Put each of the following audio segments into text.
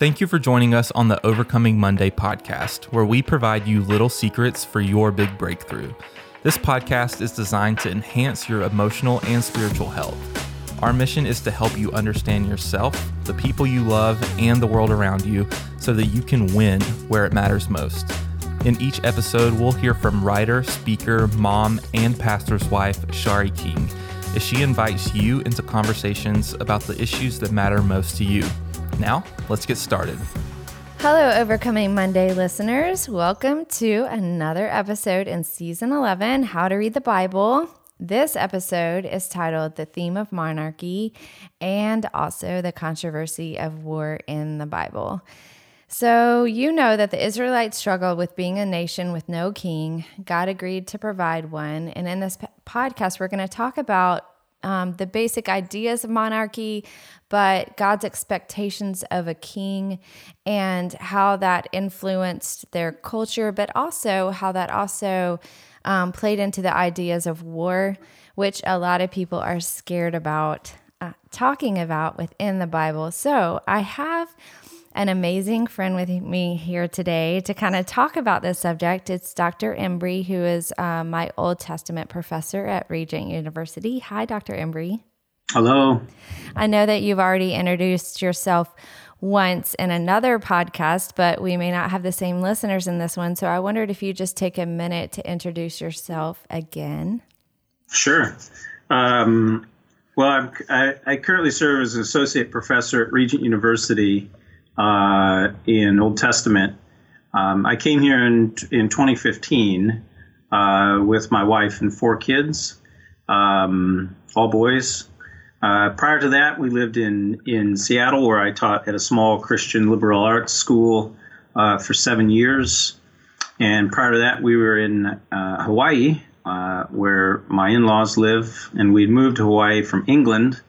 Thank you for joining us on the Overcoming Monday podcast, where we provide you little secrets for your big breakthrough. This podcast is designed to enhance your emotional and spiritual health. Our mission is to help you understand yourself, the people you love, and the world around you so that you can win where it matters most. In each episode, we'll hear from writer, speaker, mom, and pastor's wife, Shari King, as she invites you into conversations about the issues that matter most to you. Now, let's get started. Hello, Overcoming Monday listeners. Welcome to another episode in season 11 How to Read the Bible. This episode is titled The Theme of Monarchy and also the controversy of war in the Bible. So, you know that the Israelites struggled with being a nation with no king. God agreed to provide one. And in this podcast, we're going to talk about um, the basic ideas of monarchy, but God's expectations of a king and how that influenced their culture, but also how that also um, played into the ideas of war, which a lot of people are scared about uh, talking about within the Bible. So I have an amazing friend with me here today to kind of talk about this subject. It's Dr. Embry, who is uh, my Old Testament professor at Regent University. Hi, Dr. Embry. Hello. I know that you've already introduced yourself once in another podcast, but we may not have the same listeners in this one. So I wondered if you just take a minute to introduce yourself again. Sure. Um, well, I, I currently serve as an associate professor at Regent University uh, in Old Testament. Um, I came here in in 2015 uh, with my wife and four kids, um, all boys. Uh, prior to that, we lived in in Seattle, where I taught at a small Christian liberal arts school uh, for seven years. And prior to that, we were in uh, Hawaii, uh, where my in-laws live, and we'd moved to Hawaii from England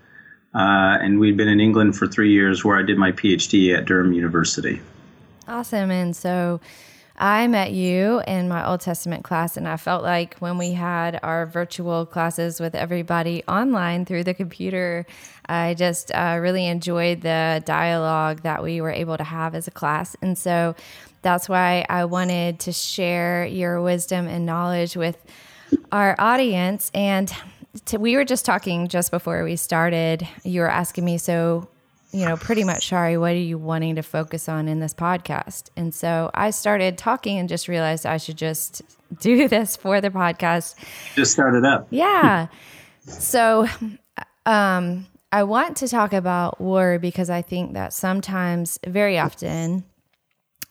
uh, and we'd been in England for three years where I did my PhD at Durham University. Awesome. And so I met you in my Old Testament class, and I felt like when we had our virtual classes with everybody online through the computer, I just uh, really enjoyed the dialogue that we were able to have as a class. And so that's why I wanted to share your wisdom and knowledge with our audience. And we were just talking just before we started. You were asking me, so, you know, pretty much, Shari, what are you wanting to focus on in this podcast? And so I started talking and just realized I should just do this for the podcast. Just start it up. Yeah. so, um, I want to talk about war because I think that sometimes, very often,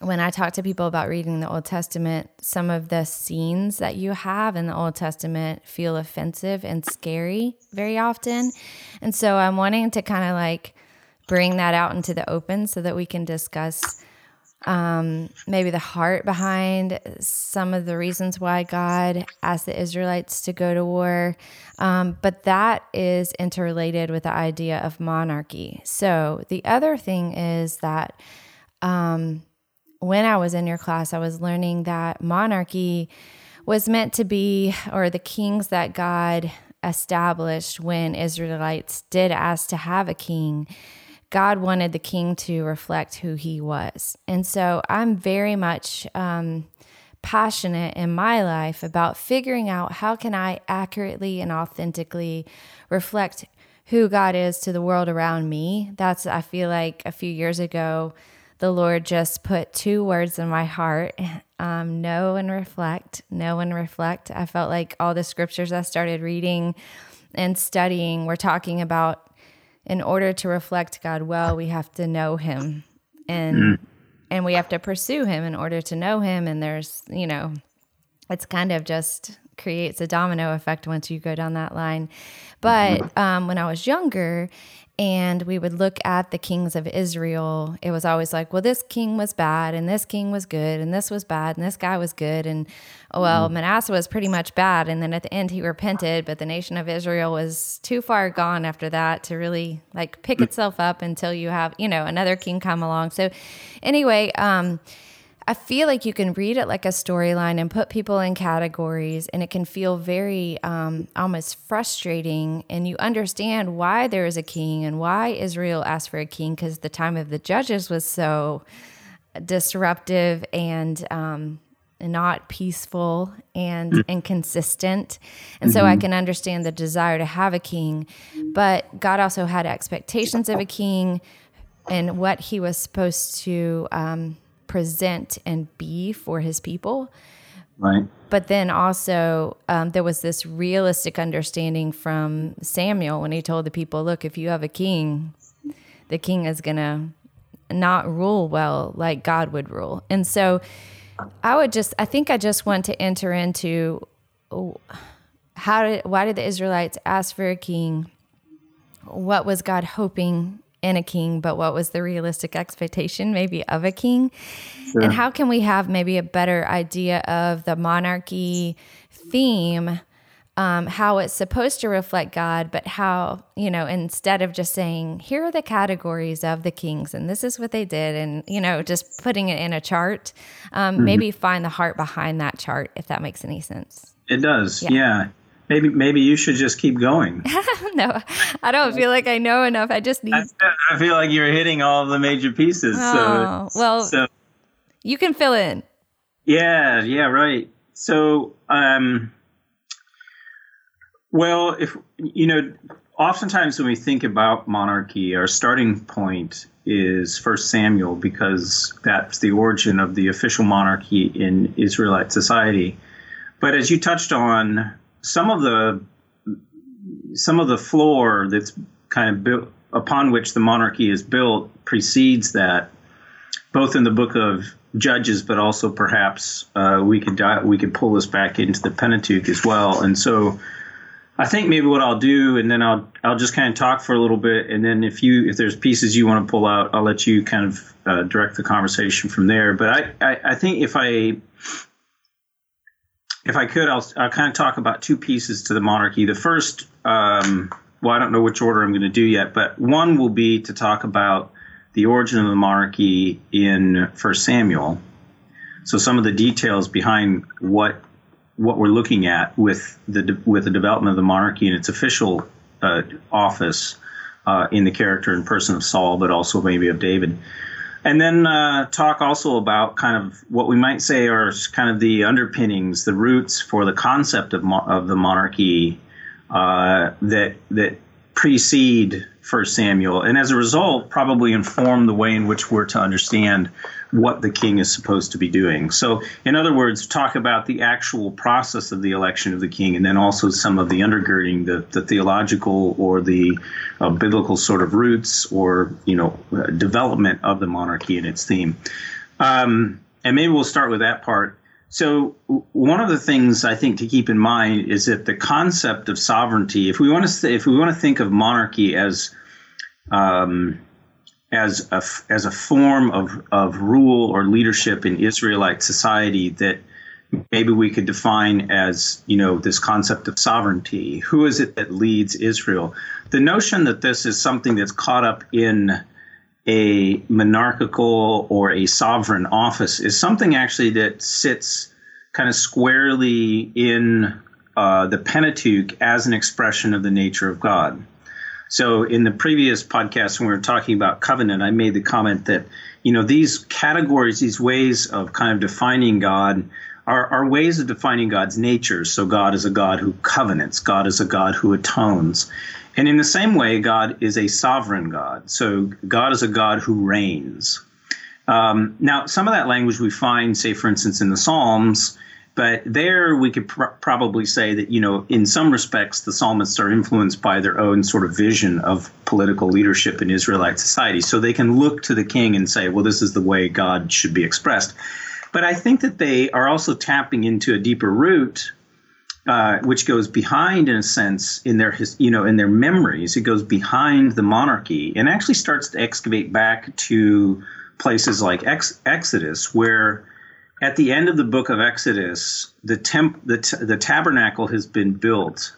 when I talk to people about reading the Old Testament, some of the scenes that you have in the Old Testament feel offensive and scary very often. And so I'm wanting to kind of like bring that out into the open so that we can discuss um, maybe the heart behind some of the reasons why God asked the Israelites to go to war. Um, but that is interrelated with the idea of monarchy. So the other thing is that. Um, when I was in your class, I was learning that monarchy was meant to be, or the kings that God established when Israelites did ask to have a king. God wanted the king to reflect who he was. And so I'm very much um, passionate in my life about figuring out how can I accurately and authentically reflect who God is to the world around me. That's, I feel like a few years ago, the Lord just put two words in my heart um, know and reflect. Know and reflect. I felt like all the scriptures I started reading and studying were talking about in order to reflect God well, we have to know Him. And mm. and we have to pursue him in order to know him and there's you know it's kind of just creates a domino effect once you go down that line but mm-hmm. um, when i was younger and we would look at the kings of Israel, it was always like, well, this king was bad, and this king was good, and this was bad, and this guy was good. And well, mm. Manasseh was pretty much bad. And then at the end, he repented, but the nation of Israel was too far gone after that to really like pick mm. itself up until you have, you know, another king come along. So, anyway, um, I feel like you can read it like a storyline and put people in categories, and it can feel very um, almost frustrating. And you understand why there is a king and why Israel asked for a king because the time of the judges was so disruptive and um, not peaceful and mm. inconsistent. And mm-hmm. so I mm-hmm. can understand the desire to have a king, but God also had expectations of a king and what he was supposed to um, present and be for his people. Right. But then also, um, there was this realistic understanding from Samuel when he told the people, look, if you have a king, the king is going to not rule well like God would rule. And so I would just, I think I just want to enter into how did, why did the Israelites ask for a king? What was God hoping in a king, but what was the realistic expectation maybe of a king? Sure. And how can we have maybe a better idea of the monarchy theme? Um, how it's supposed to reflect God, but how, you know, instead of just saying, here are the categories of the kings and this is what they did, and, you know, just putting it in a chart, um, mm-hmm. maybe find the heart behind that chart, if that makes any sense. It does. Yeah. yeah. Maybe maybe you should just keep going. no, I don't feel like I know enough. I just need. I feel, I feel like you're hitting all the major pieces. Oh, so well, so, you can fill in. Yeah, yeah, right. So, um, well, if you know, oftentimes when we think about monarchy, our starting point is First Samuel because that's the origin of the official monarchy in Israelite society. But as you touched on, some of the some of the floor that's kind of built upon which the monarchy is built precedes that, both in the book of Judges, but also perhaps uh, we could di- we could pull this back into the Pentateuch as well. And so, I think maybe what I'll do, and then I'll I'll just kind of talk for a little bit, and then if you if there's pieces you want to pull out, I'll let you kind of uh, direct the conversation from there. But I, I I think if I if I could, I'll, I'll kind of talk about two pieces to the monarchy. The first, um, well, I don't know which order I'm going to do yet, but one will be to talk about the origin of the monarchy in First Samuel. So some of the details behind what what we're looking at with the with the development of the monarchy and its official uh, office uh, in the character and person of Saul, but also maybe of David. And then uh, talk also about kind of what we might say are kind of the underpinnings, the roots for the concept of, mo- of the monarchy uh, that that precede First Samuel, and as a result, probably inform the way in which we're to understand what the king is supposed to be doing. So, in other words, talk about the actual process of the election of the king, and then also some of the undergirding, the, the theological or the uh, biblical sort of roots or you know uh, development of the monarchy and its theme. Um, and maybe we'll start with that part. So, one of the things I think to keep in mind is that the concept of sovereignty, if we want to, th- if we want to think of monarchy as um, as a, as a form of, of rule or leadership in Israelite society that maybe we could define as you know this concept of sovereignty. Who is it that leads israel? The notion that this is something that's caught up in a monarchical or a sovereign office is something actually that sits kind of squarely in uh, the pentateuch as an expression of the nature of god so in the previous podcast, when we were talking about covenant, I made the comment that, you know, these categories, these ways of kind of defining God are, are ways of defining God's nature. So God is a God who covenants, God is a God who atones. And in the same way, God is a sovereign God. So God is a God who reigns. Um, now, some of that language we find, say, for instance, in the Psalms, but there, we could pr- probably say that, you know, in some respects, the psalmists are influenced by their own sort of vision of political leadership in Israelite society. So they can look to the king and say, well, this is the way God should be expressed. But I think that they are also tapping into a deeper root, uh, which goes behind, in a sense, in their you know in their memories. It goes behind the monarchy and actually starts to excavate back to places like Ex- Exodus, where at the end of the book of Exodus, the, temp, the, t- the tabernacle has been built.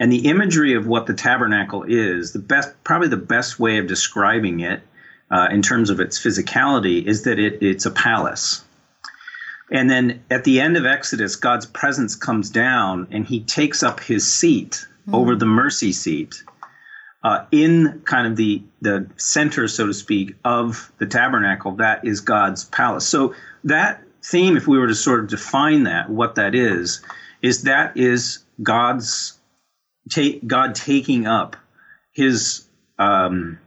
And the imagery of what the tabernacle is, the best, probably the best way of describing it uh, in terms of its physicality, is that it, it's a palace. And then at the end of Exodus, God's presence comes down and he takes up his seat mm-hmm. over the mercy seat uh, in kind of the, the center, so to speak, of the tabernacle. That is God's palace. So that theme, if we were to sort of define that, what that is, is that is God's take God taking up his um,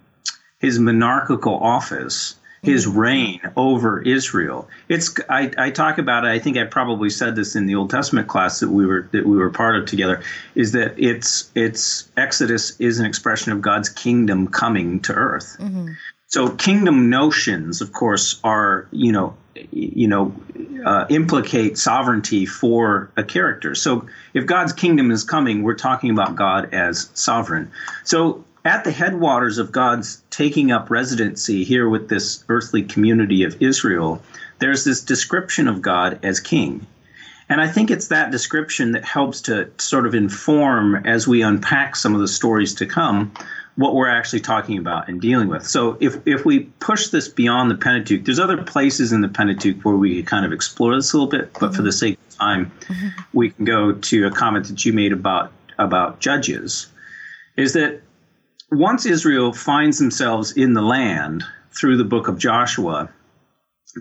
his monarchical office, his mm-hmm. reign over Israel. It's I, I talk about it. I think I probably said this in the Old Testament class that we were that we were part of together. Is that it's it's Exodus is an expression of God's kingdom coming to earth. Mm-hmm. So kingdom notions, of course, are you know you know uh, implicate sovereignty for a character. So if God's kingdom is coming, we're talking about God as sovereign. So at the headwaters of God's taking up residency here with this earthly community of Israel, there's this description of God as king. And I think it's that description that helps to sort of inform as we unpack some of the stories to come what we're actually talking about and dealing with. So if if we push this beyond the Pentateuch, there's other places in the Pentateuch where we could kind of explore this a little bit, but mm-hmm. for the sake of time, mm-hmm. we can go to a comment that you made about about judges. Is that once Israel finds themselves in the land through the book of Joshua,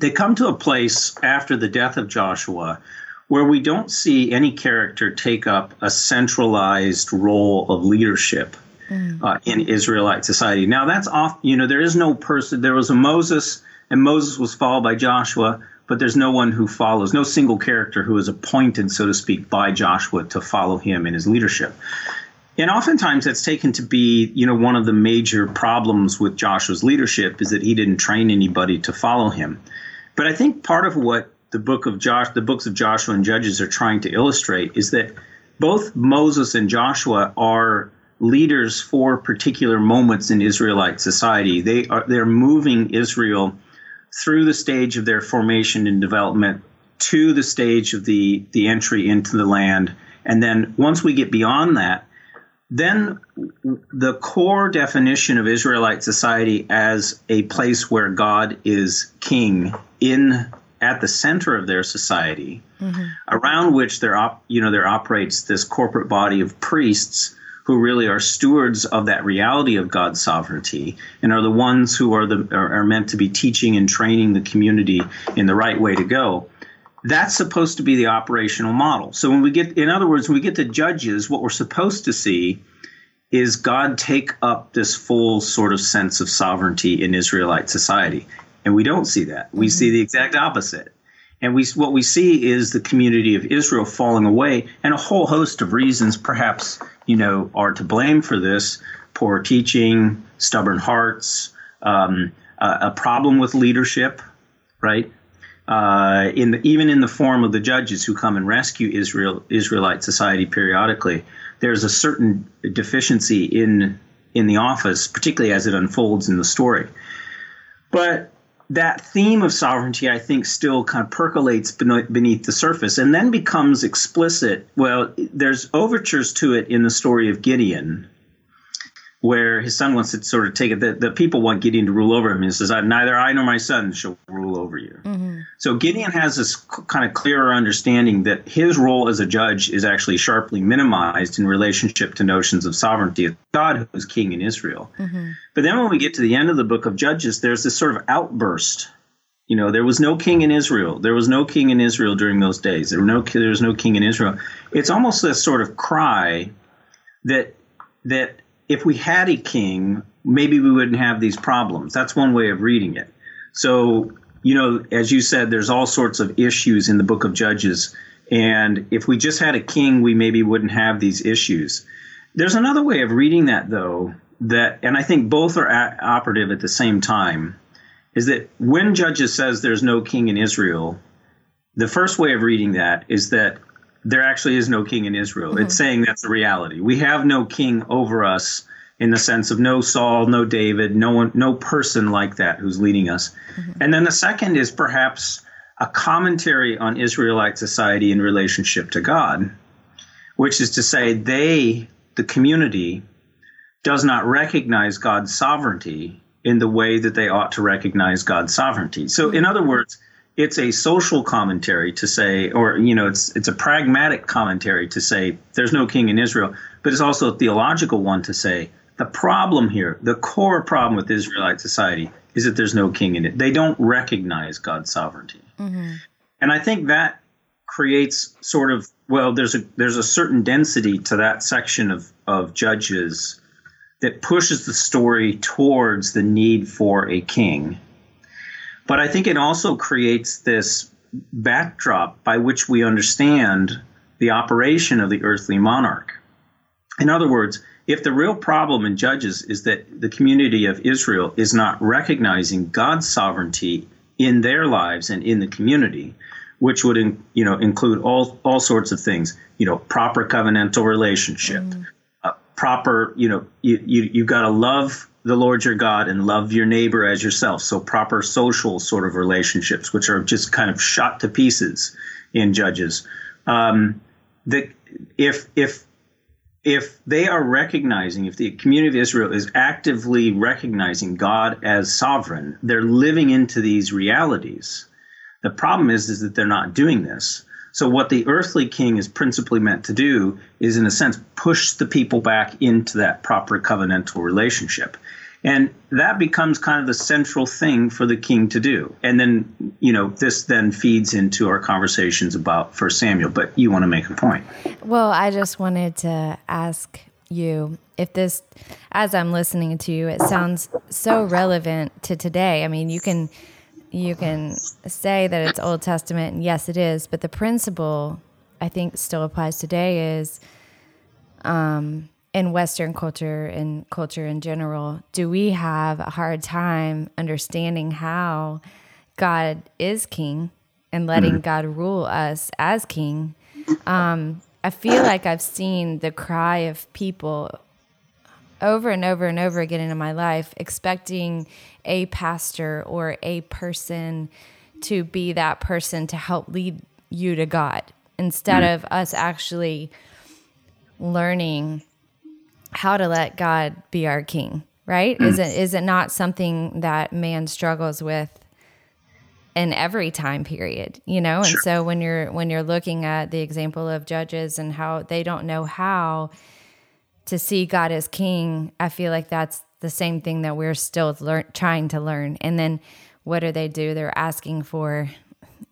they come to a place after the death of Joshua where we don't see any character take up a centralized role of leadership mm. uh, in Israelite society. Now, that's off, you know, there is no person, there was a Moses, and Moses was followed by Joshua, but there's no one who follows, no single character who is appointed, so to speak, by Joshua to follow him in his leadership. And oftentimes that's taken to be, you know, one of the major problems with Joshua's leadership is that he didn't train anybody to follow him. But I think part of what the book of Josh, the books of Joshua and Judges are trying to illustrate is that both Moses and Joshua are leaders for particular moments in Israelite society. They are they're moving Israel through the stage of their formation and development to the stage of the the entry into the land. And then once we get beyond that, then the core definition of Israelite society as a place where God is king in at the center of their society, mm-hmm. around which there op, you know there operates this corporate body of priests who really are stewards of that reality of God's sovereignty and are the ones who are the are, are meant to be teaching and training the community in the right way to go that's supposed to be the operational model. So when we get, in other words, when we get to judges, what we're supposed to see is God take up this full sort of sense of sovereignty in Israelite society. And we don't see that. We see the exact opposite. And we, what we see is the community of Israel falling away, and a whole host of reasons, perhaps, you know, are to blame for this: poor teaching, stubborn hearts, um, a problem with leadership, right? uh, in the, even in the form of the judges who come and rescue Israel Israelite society periodically, there's a certain deficiency in in the office, particularly as it unfolds in the story. But that theme of sovereignty, I think, still kind of percolates beneath the surface and then becomes explicit. Well, there's overtures to it in the story of Gideon, where his son wants to sort of take it. The, the people want Gideon to rule over him. He says, "Neither I nor my son shall rule over you." Mm-hmm. So Gideon has this kind of clearer understanding that his role as a judge is actually sharply minimized in relationship to notions of sovereignty of God, who is king in Israel. Mm-hmm. But then when we get to the end of the book of Judges, there's this sort of outburst. You know, there was no king in Israel. There was no king in Israel during those days. There, no, there was no king in Israel. It's almost this sort of cry that that if we had a king, maybe we wouldn't have these problems. That's one way of reading it. So, you know, as you said, there's all sorts of issues in the book of Judges. And if we just had a king, we maybe wouldn't have these issues. There's another way of reading that, though, that, and I think both are a- operative at the same time, is that when Judges says there's no king in Israel, the first way of reading that is that there actually is no king in Israel. Mm-hmm. It's saying that's the reality. We have no king over us in the sense of no Saul, no David, no one, no person like that who's leading us. Mm-hmm. And then the second is perhaps a commentary on Israelite society in relationship to God, which is to say they, the community, does not recognize God's sovereignty in the way that they ought to recognize God's sovereignty. So, in other words, it's a social commentary to say, or you know, it's it's a pragmatic commentary to say there's no king in Israel, but it's also a theological one to say the problem here, the core problem with Israelite society, is that there's no king in it. They don't recognize God's sovereignty, mm-hmm. and I think that creates sort of well, there's a there's a certain density to that section of of judges that pushes the story towards the need for a king but I think it also creates this backdrop by which we understand the operation of the earthly monarch. In other words, if the real problem in Judges is that the community of Israel is not recognizing God's sovereignty in their lives and in the community, which would you know include all all sorts of things, you know, proper covenantal relationship, mm. uh, proper you know you you you got to love the Lord your God and love your neighbor as yourself. So proper social sort of relationships, which are just kind of shot to pieces in Judges. Um, that if if if they are recognizing, if the community of Israel is actively recognizing God as sovereign, they're living into these realities. The problem is, is that they're not doing this. So what the earthly king is principally meant to do is, in a sense, push the people back into that proper covenantal relationship. And that becomes kind of the central thing for the king to do. And then, you know, this then feeds into our conversations about First Samuel. But you want to make a point. Well, I just wanted to ask you if this, as I'm listening to you, it sounds so relevant to today. I mean, you can you can say that it's Old Testament, and yes, it is, but the principle I think still applies today is um, in Western culture and culture in general, do we have a hard time understanding how God is king and letting mm-hmm. God rule us as king? Um, I feel like I've seen the cry of people over and over and over again in my life, expecting a pastor or a person to be that person to help lead you to God instead mm-hmm. of us actually learning how to let God be our king, right? Mm. Is it is it not something that man struggles with in every time period, you know? And so when you're when you're looking at the example of judges and how they don't know how to see God as king, I feel like that's the same thing that we're still lear- trying to learn. And then what do they do? They're asking for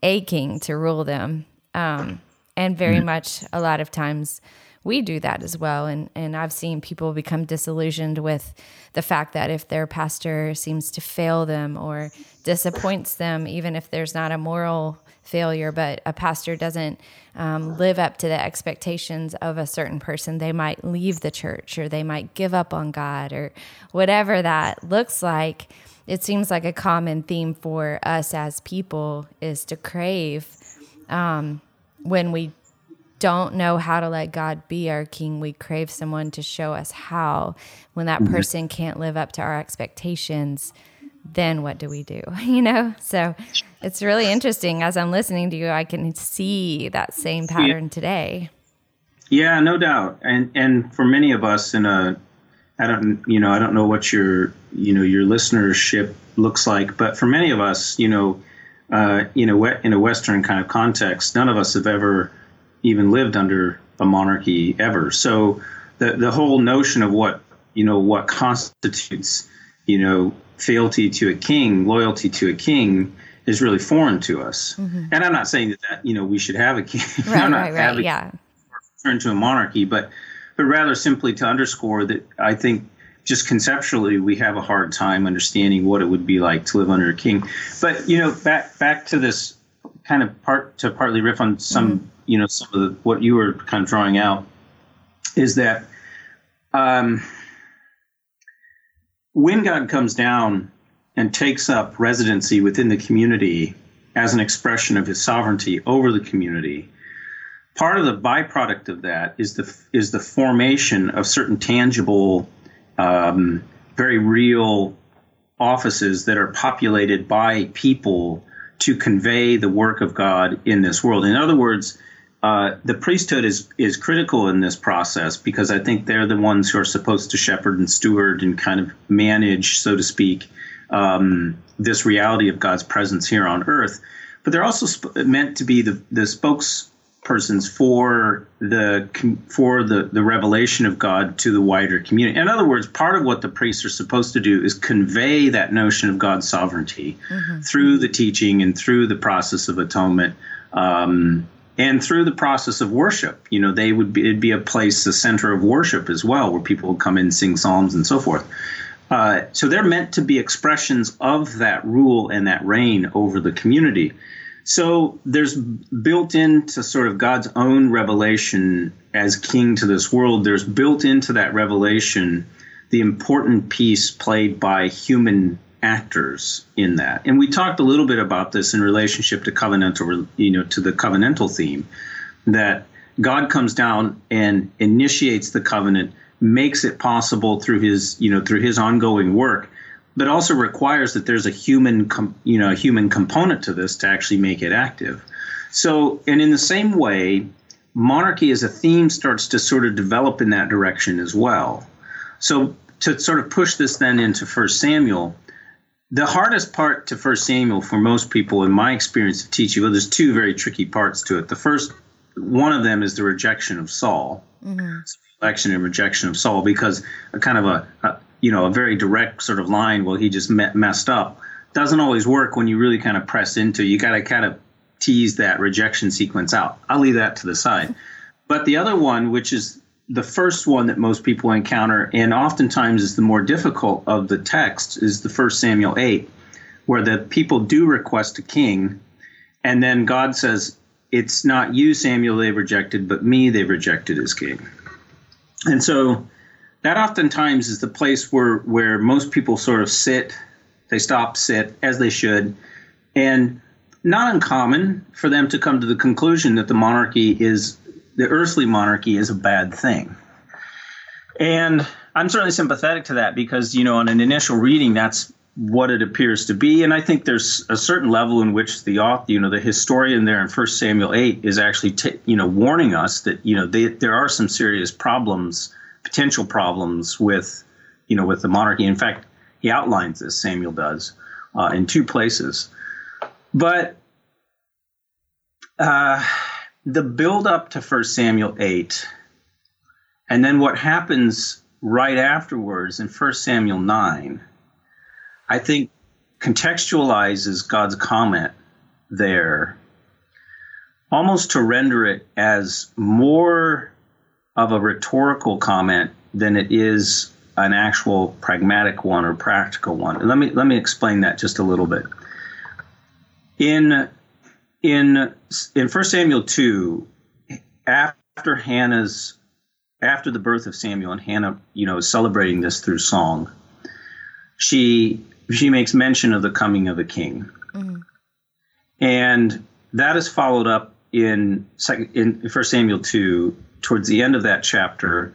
a king to rule them. Um, and very mm. much a lot of times we do that as well. And, and I've seen people become disillusioned with the fact that if their pastor seems to fail them or disappoints them, even if there's not a moral failure, but a pastor doesn't um, live up to the expectations of a certain person, they might leave the church or they might give up on God or whatever that looks like. It seems like a common theme for us as people is to crave um, when we don't know how to let God be our king, we crave someone to show us how. When that mm-hmm. person can't live up to our expectations, then what do we do? You know? So it's really interesting. As I'm listening to you, I can see that same pattern today. Yeah, no doubt. And and for many of us in a I don't you know, I don't know what your you know, your listenership looks like, but for many of us, you know, uh, you know, in a Western kind of context, none of us have ever even lived under a monarchy ever. So the the whole notion of what you know what constitutes you know fealty to a king, loyalty to a king is really foreign to us. Mm-hmm. And I'm not saying that, that you know we should have a king. Right, right, right. Yeah. Turn to a monarchy, but but rather simply to underscore that I think just conceptually we have a hard time understanding what it would be like to live under a king. But you know, back back to this kind of part to partly riff on some mm-hmm. you know some of the, what you were kind of drawing out is that um, when God comes down and takes up residency within the community as an expression of His sovereignty over the community, part of the byproduct of that is the is the formation of certain tangible, um, very real offices that are populated by people to convey the work of God in this world. In other words, uh, the priesthood is is critical in this process because I think they're the ones who are supposed to shepherd and steward and kind of manage, so to speak, um, this reality of God's presence here on earth. but they're also sp- meant to be the the spokespersons for the for the the revelation of God to the wider community. In other words, part of what the priests are supposed to do is convey that notion of God's sovereignty mm-hmm. through the teaching and through the process of atonement. Um, and through the process of worship, you know, they would be, it'd be a place, a center of worship as well, where people would come in, sing psalms, and so forth. Uh, so they're meant to be expressions of that rule and that reign over the community. So there's built into sort of God's own revelation as king to this world, there's built into that revelation the important piece played by human actors in that. And we talked a little bit about this in relationship to covenantal, you know, to the covenantal theme that God comes down and initiates the covenant, makes it possible through his, you know, through his ongoing work, but also requires that there's a human, com- you know, a human component to this to actually make it active. So, and in the same way, monarchy as a theme starts to sort of develop in that direction as well. So, to sort of push this then into First Samuel, the hardest part to First Samuel for most people, in my experience of teaching, well, there's two very tricky parts to it. The first one of them is the rejection of Saul, mm-hmm. election and rejection of Saul, because a kind of a, a, you know a very direct sort of line. Well, he just met, messed up. Doesn't always work when you really kind of press into. You got to kind of tease that rejection sequence out. I'll leave that to the side. But the other one, which is the first one that most people encounter, and oftentimes is the more difficult of the texts, is the first Samuel 8, where the people do request a king, and then God says, It's not you, Samuel, they've rejected, but me they've rejected as king. And so that oftentimes is the place where, where most people sort of sit, they stop, sit, as they should, and not uncommon for them to come to the conclusion that the monarchy is the earthly monarchy is a bad thing. And I'm certainly sympathetic to that because, you know, on an initial reading, that's what it appears to be. And I think there's a certain level in which the author, you know, the historian there in First Samuel 8 is actually, t- you know, warning us that, you know, they, there are some serious problems, potential problems with, you know, with the monarchy. In fact, he outlines this, Samuel does, uh, in two places. But, uh, the build up to First Samuel 8 and then what happens right afterwards in First Samuel 9 I think contextualizes God's comment there almost to render it as more of a rhetorical comment than it is an actual pragmatic one or practical one. And let me let me explain that just a little bit. In in in First Samuel two, after Hannah's after the birth of Samuel and Hannah, you know, is celebrating this through song, she she makes mention of the coming of a king, mm-hmm. and that is followed up in second in First Samuel two towards the end of that chapter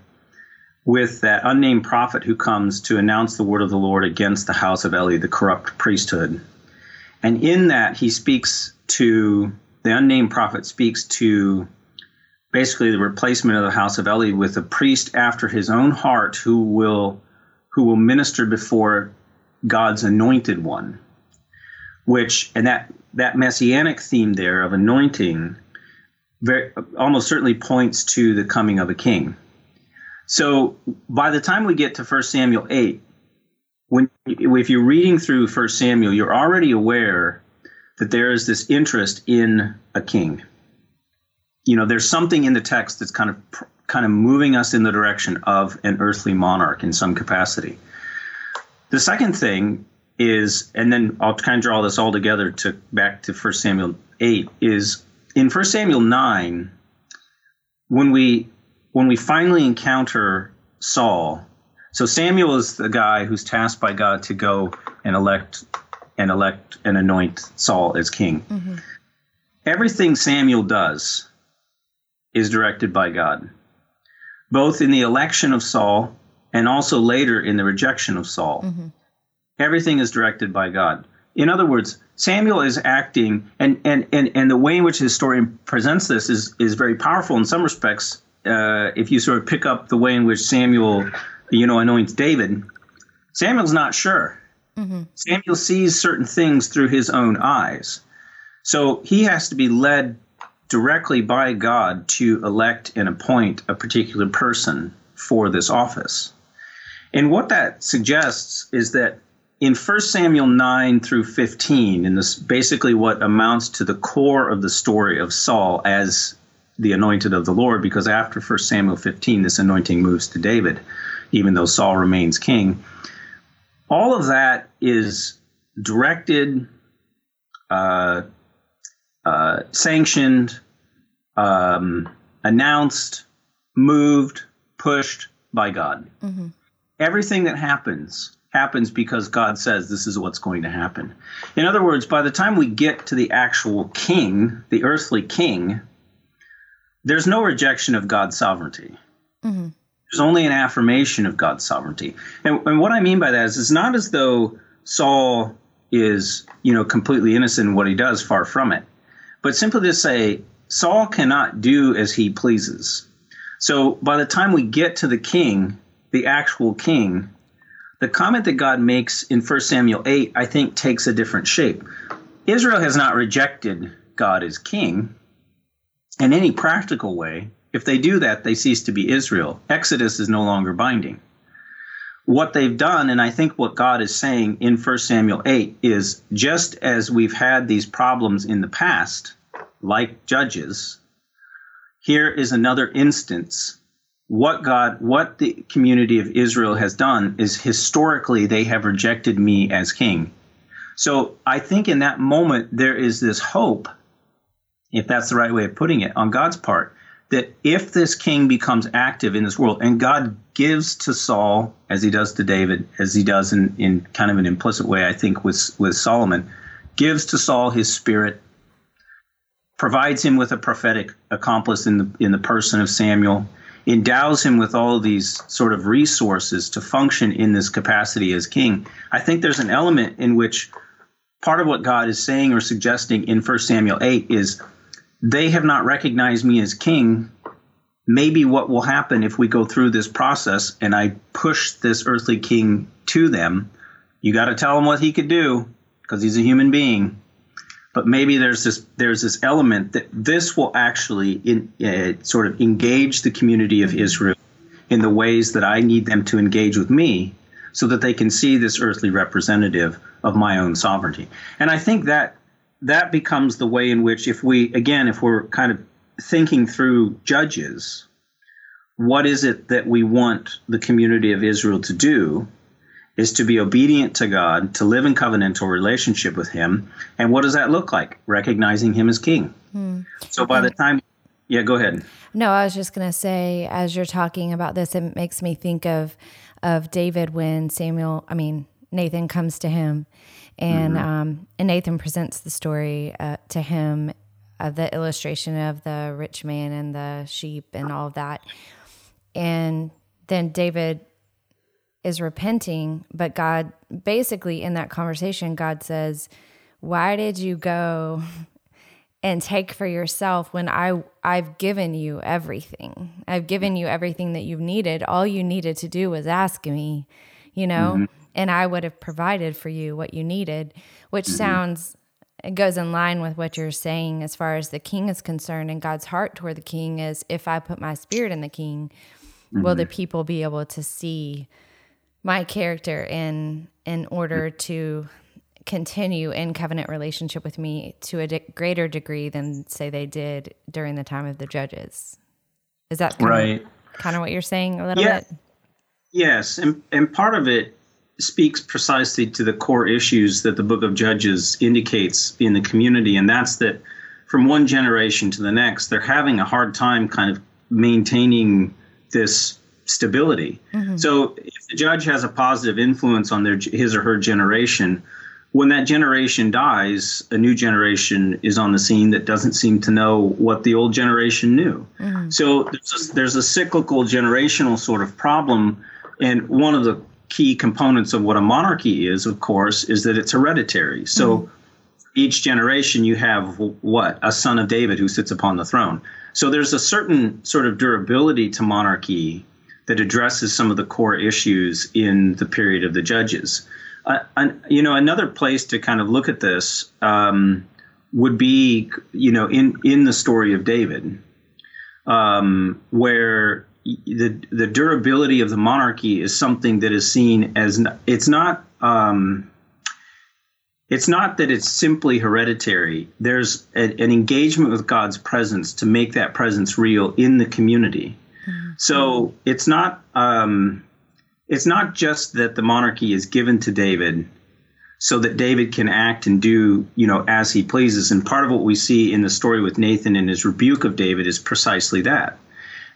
with that unnamed prophet who comes to announce the word of the Lord against the house of Eli, the corrupt priesthood. And in that, he speaks to the unnamed prophet speaks to basically the replacement of the house of Eli with a priest after his own heart who will who will minister before God's anointed one. Which and that that messianic theme there of anointing very, almost certainly points to the coming of a king. So by the time we get to 1 Samuel 8, when if you're reading through 1 Samuel, you're already aware that there is this interest in a king. You know, there's something in the text that's kind of kind of moving us in the direction of an earthly monarch in some capacity. The second thing is, and then I'll kind of draw this all together to back to 1 Samuel 8, is in 1 Samuel 9, when we when we finally encounter Saul, so Samuel is the guy who's tasked by God to go and elect and elect and anoint Saul as king. Mm-hmm. Everything Samuel does is directed by God, both in the election of Saul and also later in the rejection of Saul. Mm-hmm. Everything is directed by God. In other words, Samuel is acting, and, and, and, and the way in which the historian presents this is, is very powerful in some respects. Uh, if you sort of pick up the way in which Samuel, you know, anoints David, Samuel's not sure. Mm-hmm. Samuel sees certain things through his own eyes. So he has to be led directly by God to elect and appoint a particular person for this office. And what that suggests is that in 1 Samuel 9 through 15, in this basically what amounts to the core of the story of Saul as the anointed of the Lord, because after 1 Samuel 15, this anointing moves to David, even though Saul remains king. All of that is directed, uh, uh, sanctioned, um, announced, moved, pushed by God. Mm-hmm. Everything that happens happens because God says this is what's going to happen. In other words, by the time we get to the actual king, the earthly king, there's no rejection of God's sovereignty. Mm-hmm. There's only an affirmation of God's sovereignty. And, and what I mean by that is it's not as though Saul is, you know, completely innocent in what he does, far from it. But simply to say, Saul cannot do as he pleases. So by the time we get to the king, the actual king, the comment that God makes in 1 Samuel 8, I think, takes a different shape. Israel has not rejected God as king in any practical way. If they do that, they cease to be Israel. Exodus is no longer binding. What they've done, and I think what God is saying in 1 Samuel 8, is just as we've had these problems in the past, like judges, here is another instance. What God, what the community of Israel has done is historically they have rejected me as king. So I think in that moment there is this hope, if that's the right way of putting it, on God's part, that if this king becomes active in this world and God gives to Saul, as he does to David, as he does in, in kind of an implicit way, I think, with, with Solomon, gives to Saul his spirit, provides him with a prophetic accomplice in the in the person of Samuel, endows him with all these sort of resources to function in this capacity as king. I think there's an element in which part of what God is saying or suggesting in 1 Samuel 8 is they have not recognized me as king. Maybe what will happen if we go through this process and I push this earthly king to them, you got to tell him what he could do because he's a human being but maybe there's this there's this element that this will actually in, uh, sort of engage the community of Israel in the ways that I need them to engage with me so that they can see this earthly representative of my own sovereignty. And I think that that becomes the way in which if we again if we're kind of thinking through judges what is it that we want the community of Israel to do is to be obedient to God, to live in covenantal relationship with Him. And what does that look like? Recognizing Him as King. Hmm. So by the time, yeah, go ahead. No, I was just going to say, as you're talking about this, it makes me think of of David when Samuel, I mean Nathan comes to him, and mm-hmm. um, and Nathan presents the story uh, to him of the illustration of the rich man and the sheep and all of that, and then David is repenting, but God basically in that conversation, God says, Why did you go and take for yourself when I I've given you everything. I've given you everything that you've needed. All you needed to do was ask me, you know, mm-hmm. and I would have provided for you what you needed, which mm-hmm. sounds it goes in line with what you're saying as far as the king is concerned and God's heart toward the king is if I put my spirit in the king, mm-hmm. will the mm-hmm. people be able to see my character in in order to continue in covenant relationship with me to a de- greater degree than say they did during the time of the judges. Is that kind right? Of, kind of what you're saying a little yeah. bit. Yes, and and part of it speaks precisely to the core issues that the book of Judges indicates in the community, and that's that from one generation to the next, they're having a hard time kind of maintaining this stability. Mm-hmm. So if the judge has a positive influence on their his or her generation, when that generation dies, a new generation is on the scene that doesn't seem to know what the old generation knew. Mm-hmm. So there's a, there's a cyclical generational sort of problem, and one of the key components of what a monarchy is, of course, is that it's hereditary. So mm-hmm. each generation you have what a son of David who sits upon the throne. So there's a certain sort of durability to monarchy that addresses some of the core issues in the period of the judges. Uh, you know, another place to kind of look at this, um, would be, you know, in in the story of David, um, where the the durability of the monarchy is something that is seen as it's not. Um, it's not that it's simply hereditary. There's a, an engagement with God's presence to make that presence real in the community. So it's not um, it's not just that the monarchy is given to David so that David can act and do, you know, as he pleases. And part of what we see in the story with Nathan and his rebuke of David is precisely that.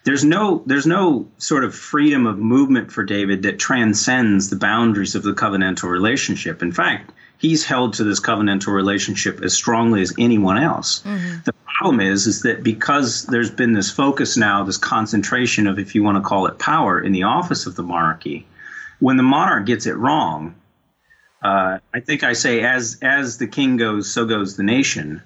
There's no there's no sort of freedom of movement for David that transcends the boundaries of the covenantal relationship. In fact, he's held to this covenantal relationship as strongly as anyone else. Mm-hmm. The problem is is that because there's been this focus now, this concentration of if you want to call it power in the office of the monarchy, when the monarch gets it wrong, uh, I think I say as as the king goes, so goes the nation.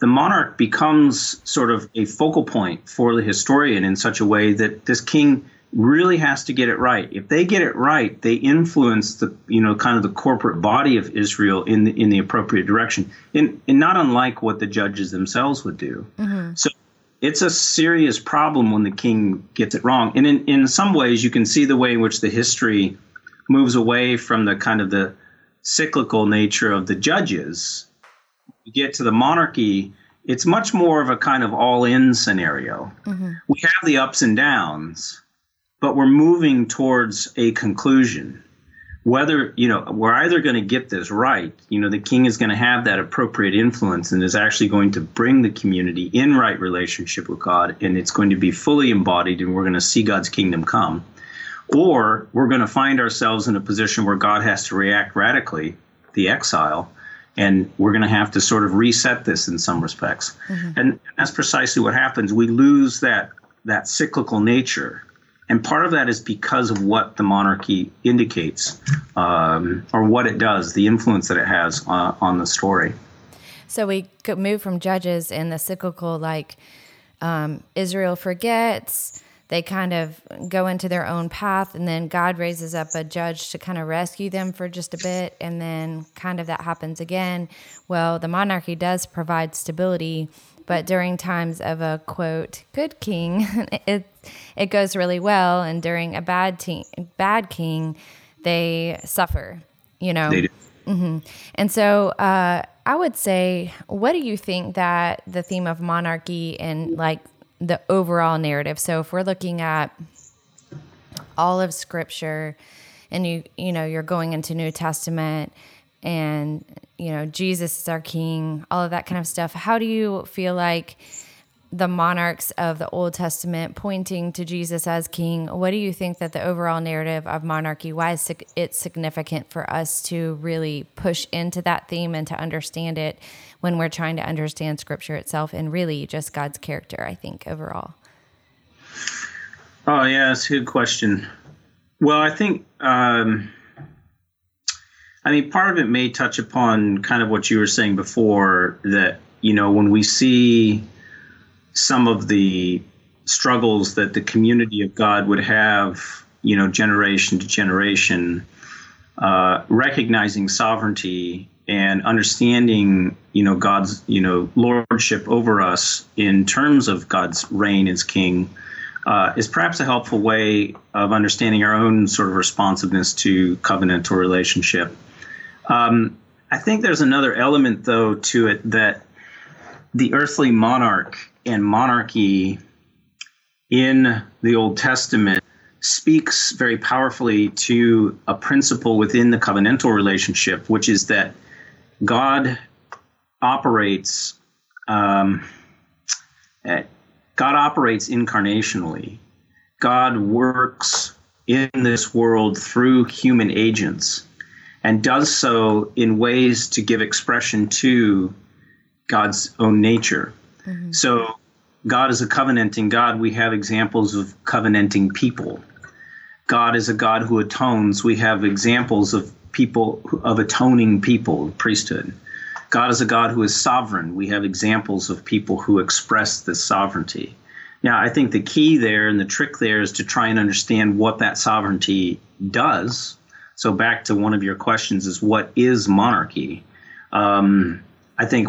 The monarch becomes sort of a focal point for the historian in such a way that this king really has to get it right. If they get it right, they influence the you know kind of the corporate body of Israel in the, in the appropriate direction, and, in not unlike what the judges themselves would do. Mm-hmm. So it's a serious problem when the king gets it wrong. And in, in some ways, you can see the way in which the history moves away from the kind of the cyclical nature of the judges, you get to the monarchy, it's much more of a kind of all in scenario. Mm-hmm. We have the ups and downs, but we're moving towards a conclusion. Whether, you know, we're either going to get this right, you know, the king is going to have that appropriate influence and is actually going to bring the community in right relationship with God, and it's going to be fully embodied, and we're going to see God's kingdom come or we're going to find ourselves in a position where God has to react radically, the exile, and we're going to have to sort of reset this in some respects. Mm-hmm. And that's precisely what happens. We lose that that cyclical nature, and part of that is because of what the monarchy indicates, um, or what it does, the influence that it has uh, on the story. So we could move from Judges in the cyclical, like um, Israel forgets they kind of go into their own path and then God raises up a judge to kind of rescue them for just a bit and then kind of that happens again. Well, the monarchy does provide stability, but during times of a quote good king, it it goes really well and during a bad te- bad king, they suffer, you know. Mm-hmm. And so uh, I would say, what do you think that the theme of monarchy and like the overall narrative. So if we're looking at all of scripture and you you know you're going into New Testament and you know Jesus is our king, all of that kind of stuff. How do you feel like the monarchs of the Old Testament pointing to Jesus as king, what do you think that the overall narrative of monarchy, why is it significant for us to really push into that theme and to understand it when we're trying to understand scripture itself and really just God's character, I think, overall? Oh, yeah, that's a good question. Well, I think, um, I mean, part of it may touch upon kind of what you were saying before that, you know, when we see some of the struggles that the community of God would have, you know, generation to generation, uh, recognizing sovereignty and understanding, you know, God's, you know, lordship over us in terms of God's reign as King. Uh, is perhaps a helpful way of understanding our own sort of responsiveness to covenantal relationship. Um, I think there's another element, though, to it that the earthly monarch and monarchy in the Old Testament speaks very powerfully to a principle within the covenantal relationship, which is that God operates. Um, God operates incarnationally. God works in this world through human agents and does so in ways to give expression to God's own nature. Mm-hmm. So, God is a covenanting God. We have examples of covenanting people. God is a God who atones. We have examples of people, of atoning people, priesthood. God is a God who is sovereign. We have examples of people who express this sovereignty. Now, I think the key there and the trick there is to try and understand what that sovereignty does. So, back to one of your questions is what is monarchy? Um, I think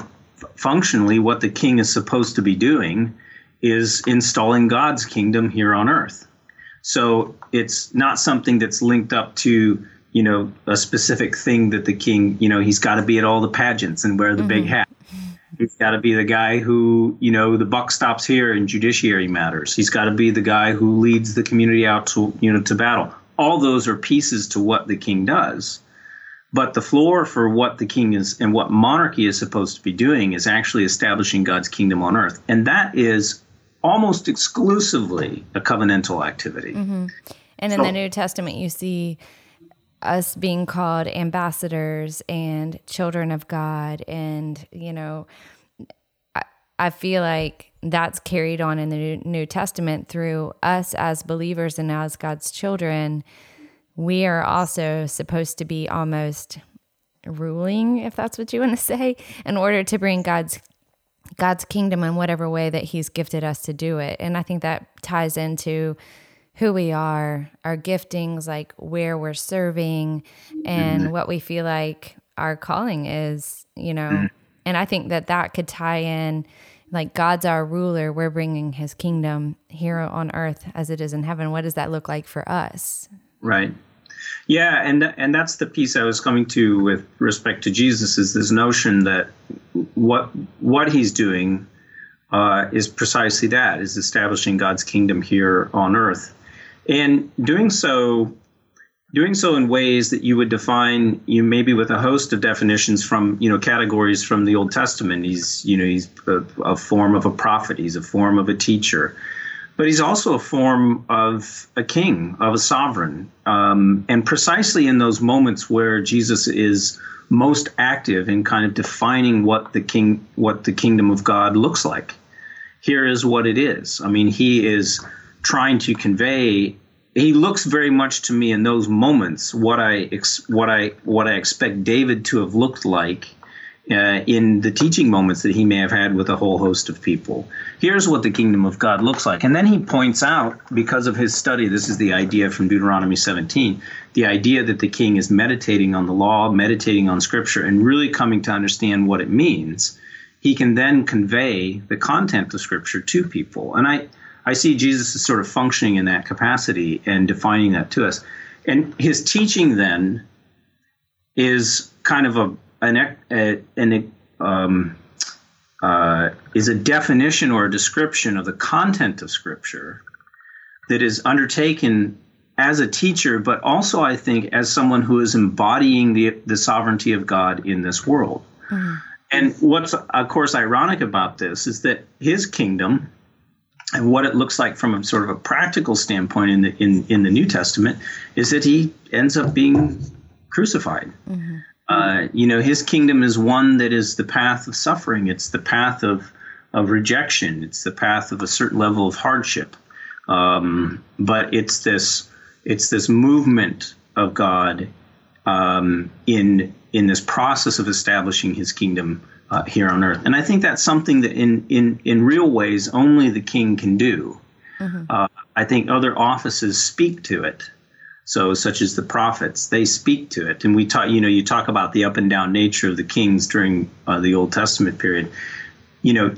functionally, what the king is supposed to be doing is installing God's kingdom here on earth. So it's not something that's linked up to, you know, a specific thing that the king, you know, he's got to be at all the pageants and wear the mm-hmm. big hat. He's got to be the guy who, you know, the buck stops here in judiciary matters. He's got to be the guy who leads the community out to, you know, to battle. All those are pieces to what the king does. But the floor for what the king is and what monarchy is supposed to be doing is actually establishing God's kingdom on earth. And that is almost exclusively a covenantal activity. Mm-hmm. And so, in the New Testament, you see us being called ambassadors and children of God. And, you know, I, I feel like that's carried on in the New Testament through us as believers and as God's children we are also supposed to be almost ruling, if that's what you want to say, in order to bring God's God's kingdom in whatever way that He's gifted us to do it. And I think that ties into who we are, our giftings, like where we're serving, and mm-hmm. what we feel like our calling is, you know. Mm-hmm. And I think that that could tie in like God's our ruler, we're bringing his kingdom here on earth as it is in heaven. What does that look like for us? Right. Yeah, and and that's the piece I was coming to with respect to Jesus is this notion that what what he's doing uh, is precisely that is establishing God's kingdom here on earth, and doing so doing so in ways that you would define you maybe with a host of definitions from you know categories from the Old Testament. He's you know he's a, a form of a prophet. He's a form of a teacher but he's also a form of a king, of a sovereign. Um, and precisely in those moments where Jesus is most active in kind of defining what the king, what the kingdom of God looks like, here is what it is. I mean, he is trying to convey. He looks very much to me in those moments what I ex, what I what I expect David to have looked like uh, in the teaching moments that he may have had with a whole host of people. Here's what the kingdom of God looks like. And then he points out, because of his study, this is the idea from Deuteronomy 17, the idea that the king is meditating on the law, meditating on scripture, and really coming to understand what it means. He can then convey the content of scripture to people. And I, I see Jesus as sort of functioning in that capacity and defining that to us. And his teaching then is kind of a an, a, an um, uh, is a definition or a description of the content of Scripture that is undertaken as a teacher, but also I think as someone who is embodying the the sovereignty of God in this world. Mm-hmm. And what's of course ironic about this is that His kingdom and what it looks like from a sort of a practical standpoint in the in, in the New Testament is that He ends up being crucified. Mm-hmm. Uh, you know, his kingdom is one that is the path of suffering. It's the path of of rejection. It's the path of a certain level of hardship. Um, but it's this it's this movement of God um, in in this process of establishing His kingdom uh, here on earth. And I think that's something that in in in real ways only the king can do. Mm-hmm. Uh, I think other offices speak to it. So, such as the prophets, they speak to it. And we talk, you know, you talk about the up and down nature of the kings during uh, the Old Testament period. You know,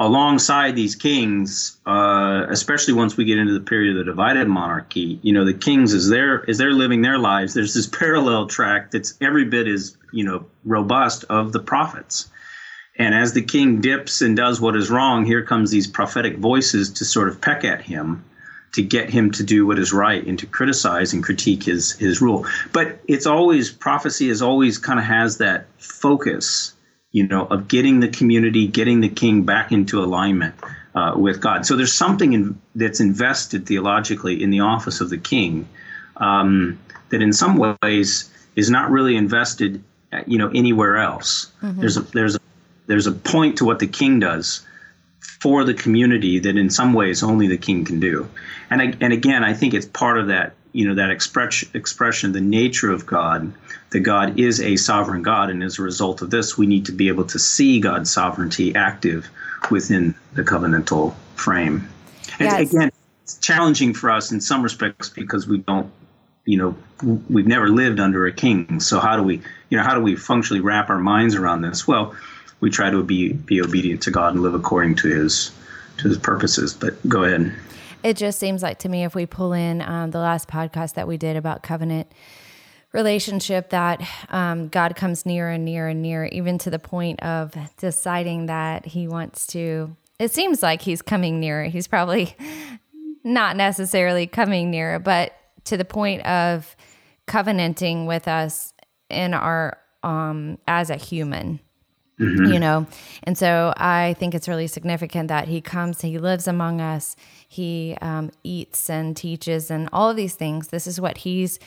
alongside these kings, uh, especially once we get into the period of the divided monarchy, you know, the kings as they're as they're living their lives, there's this parallel track that's every bit as you know robust of the prophets. And as the king dips and does what is wrong, here comes these prophetic voices to sort of peck at him to get him to do what is right and to criticize and critique his his rule. But it's always prophecy is always kind of has that focus, you know, of getting the community, getting the king back into alignment uh, with God. So there's something in, that's invested theologically in the office of the king um, that, in some ways, is not really invested, you know, anywhere else. Mm-hmm. There's a there's a there's a point to what the king does for the community that in some ways only the king can do. And I, and again, I think it's part of that you know that expression expression the nature of God that God is a sovereign God and as a result of this we need to be able to see God's sovereignty active within the covenantal frame. Yes. And again, it's challenging for us in some respects because we don't you know, we've never lived under a king. So how do we, you know, how do we functionally wrap our minds around this? Well, we try to be be obedient to God and live according to His to His purposes. But go ahead. It just seems like to me, if we pull in um, the last podcast that we did about covenant relationship, that um, God comes nearer and nearer and nearer, even to the point of deciding that He wants to. It seems like He's coming nearer. He's probably not necessarily coming nearer, but to the point of covenanting with us in our um as a human mm-hmm. you know and so i think it's really significant that he comes he lives among us he um, eats and teaches and all of these things this is what he's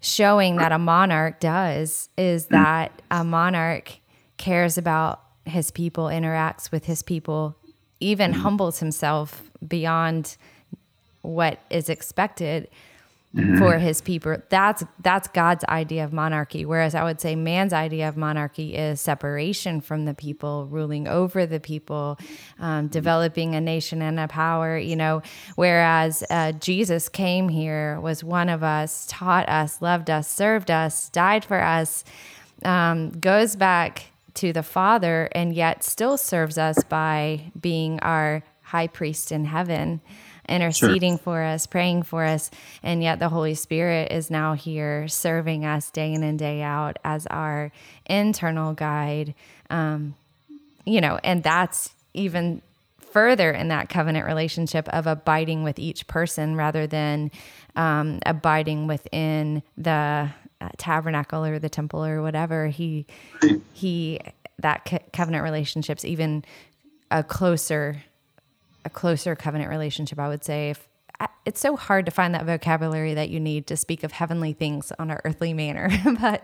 showing that a monarch does is mm-hmm. that a monarch cares about his people interacts with his people even mm-hmm. humbles himself beyond what is expected mm-hmm. for his people. That's that's God's idea of monarchy. Whereas I would say man's idea of monarchy is separation from the people, ruling over the people, um, developing a nation and a power. You know, whereas uh, Jesus came here, was one of us, taught us, loved us, served us, died for us, um, goes back to the Father, and yet still serves us by being our high priest in heaven interceding sure. for us, praying for us. And yet the Holy Spirit is now here serving us day in and day out as our internal guide. Um, you know, and that's even further in that covenant relationship of abiding with each person rather than um, abiding within the uh, tabernacle or the temple or whatever. He, he, that co- covenant relationship's even a closer a closer covenant relationship, I would say. If, it's so hard to find that vocabulary that you need to speak of heavenly things on an earthly manner, but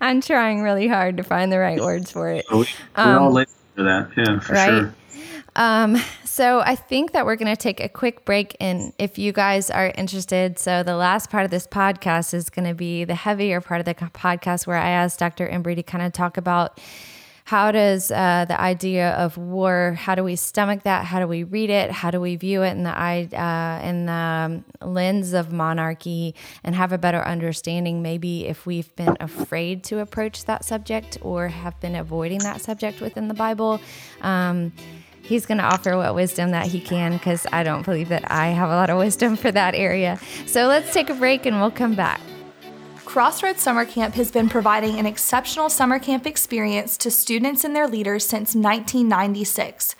I'm trying really hard to find the right words for it. We're um, all late for that, yeah, for right? sure. Um, so I think that we're going to take a quick break. And if you guys are interested, so the last part of this podcast is going to be the heavier part of the podcast where I asked Dr. Embry to kind of talk about how does uh, the idea of war how do we stomach that? How do we read it? How do we view it in the uh, in the um, lens of monarchy and have a better understanding maybe if we've been afraid to approach that subject or have been avoiding that subject within the bible? Um, he's going to offer what wisdom that he can because i don't believe that i have a lot of wisdom for that area. So let's take a break and we'll come back Crossroads Summer Camp has been providing an exceptional summer camp experience to students and their leaders since 1996.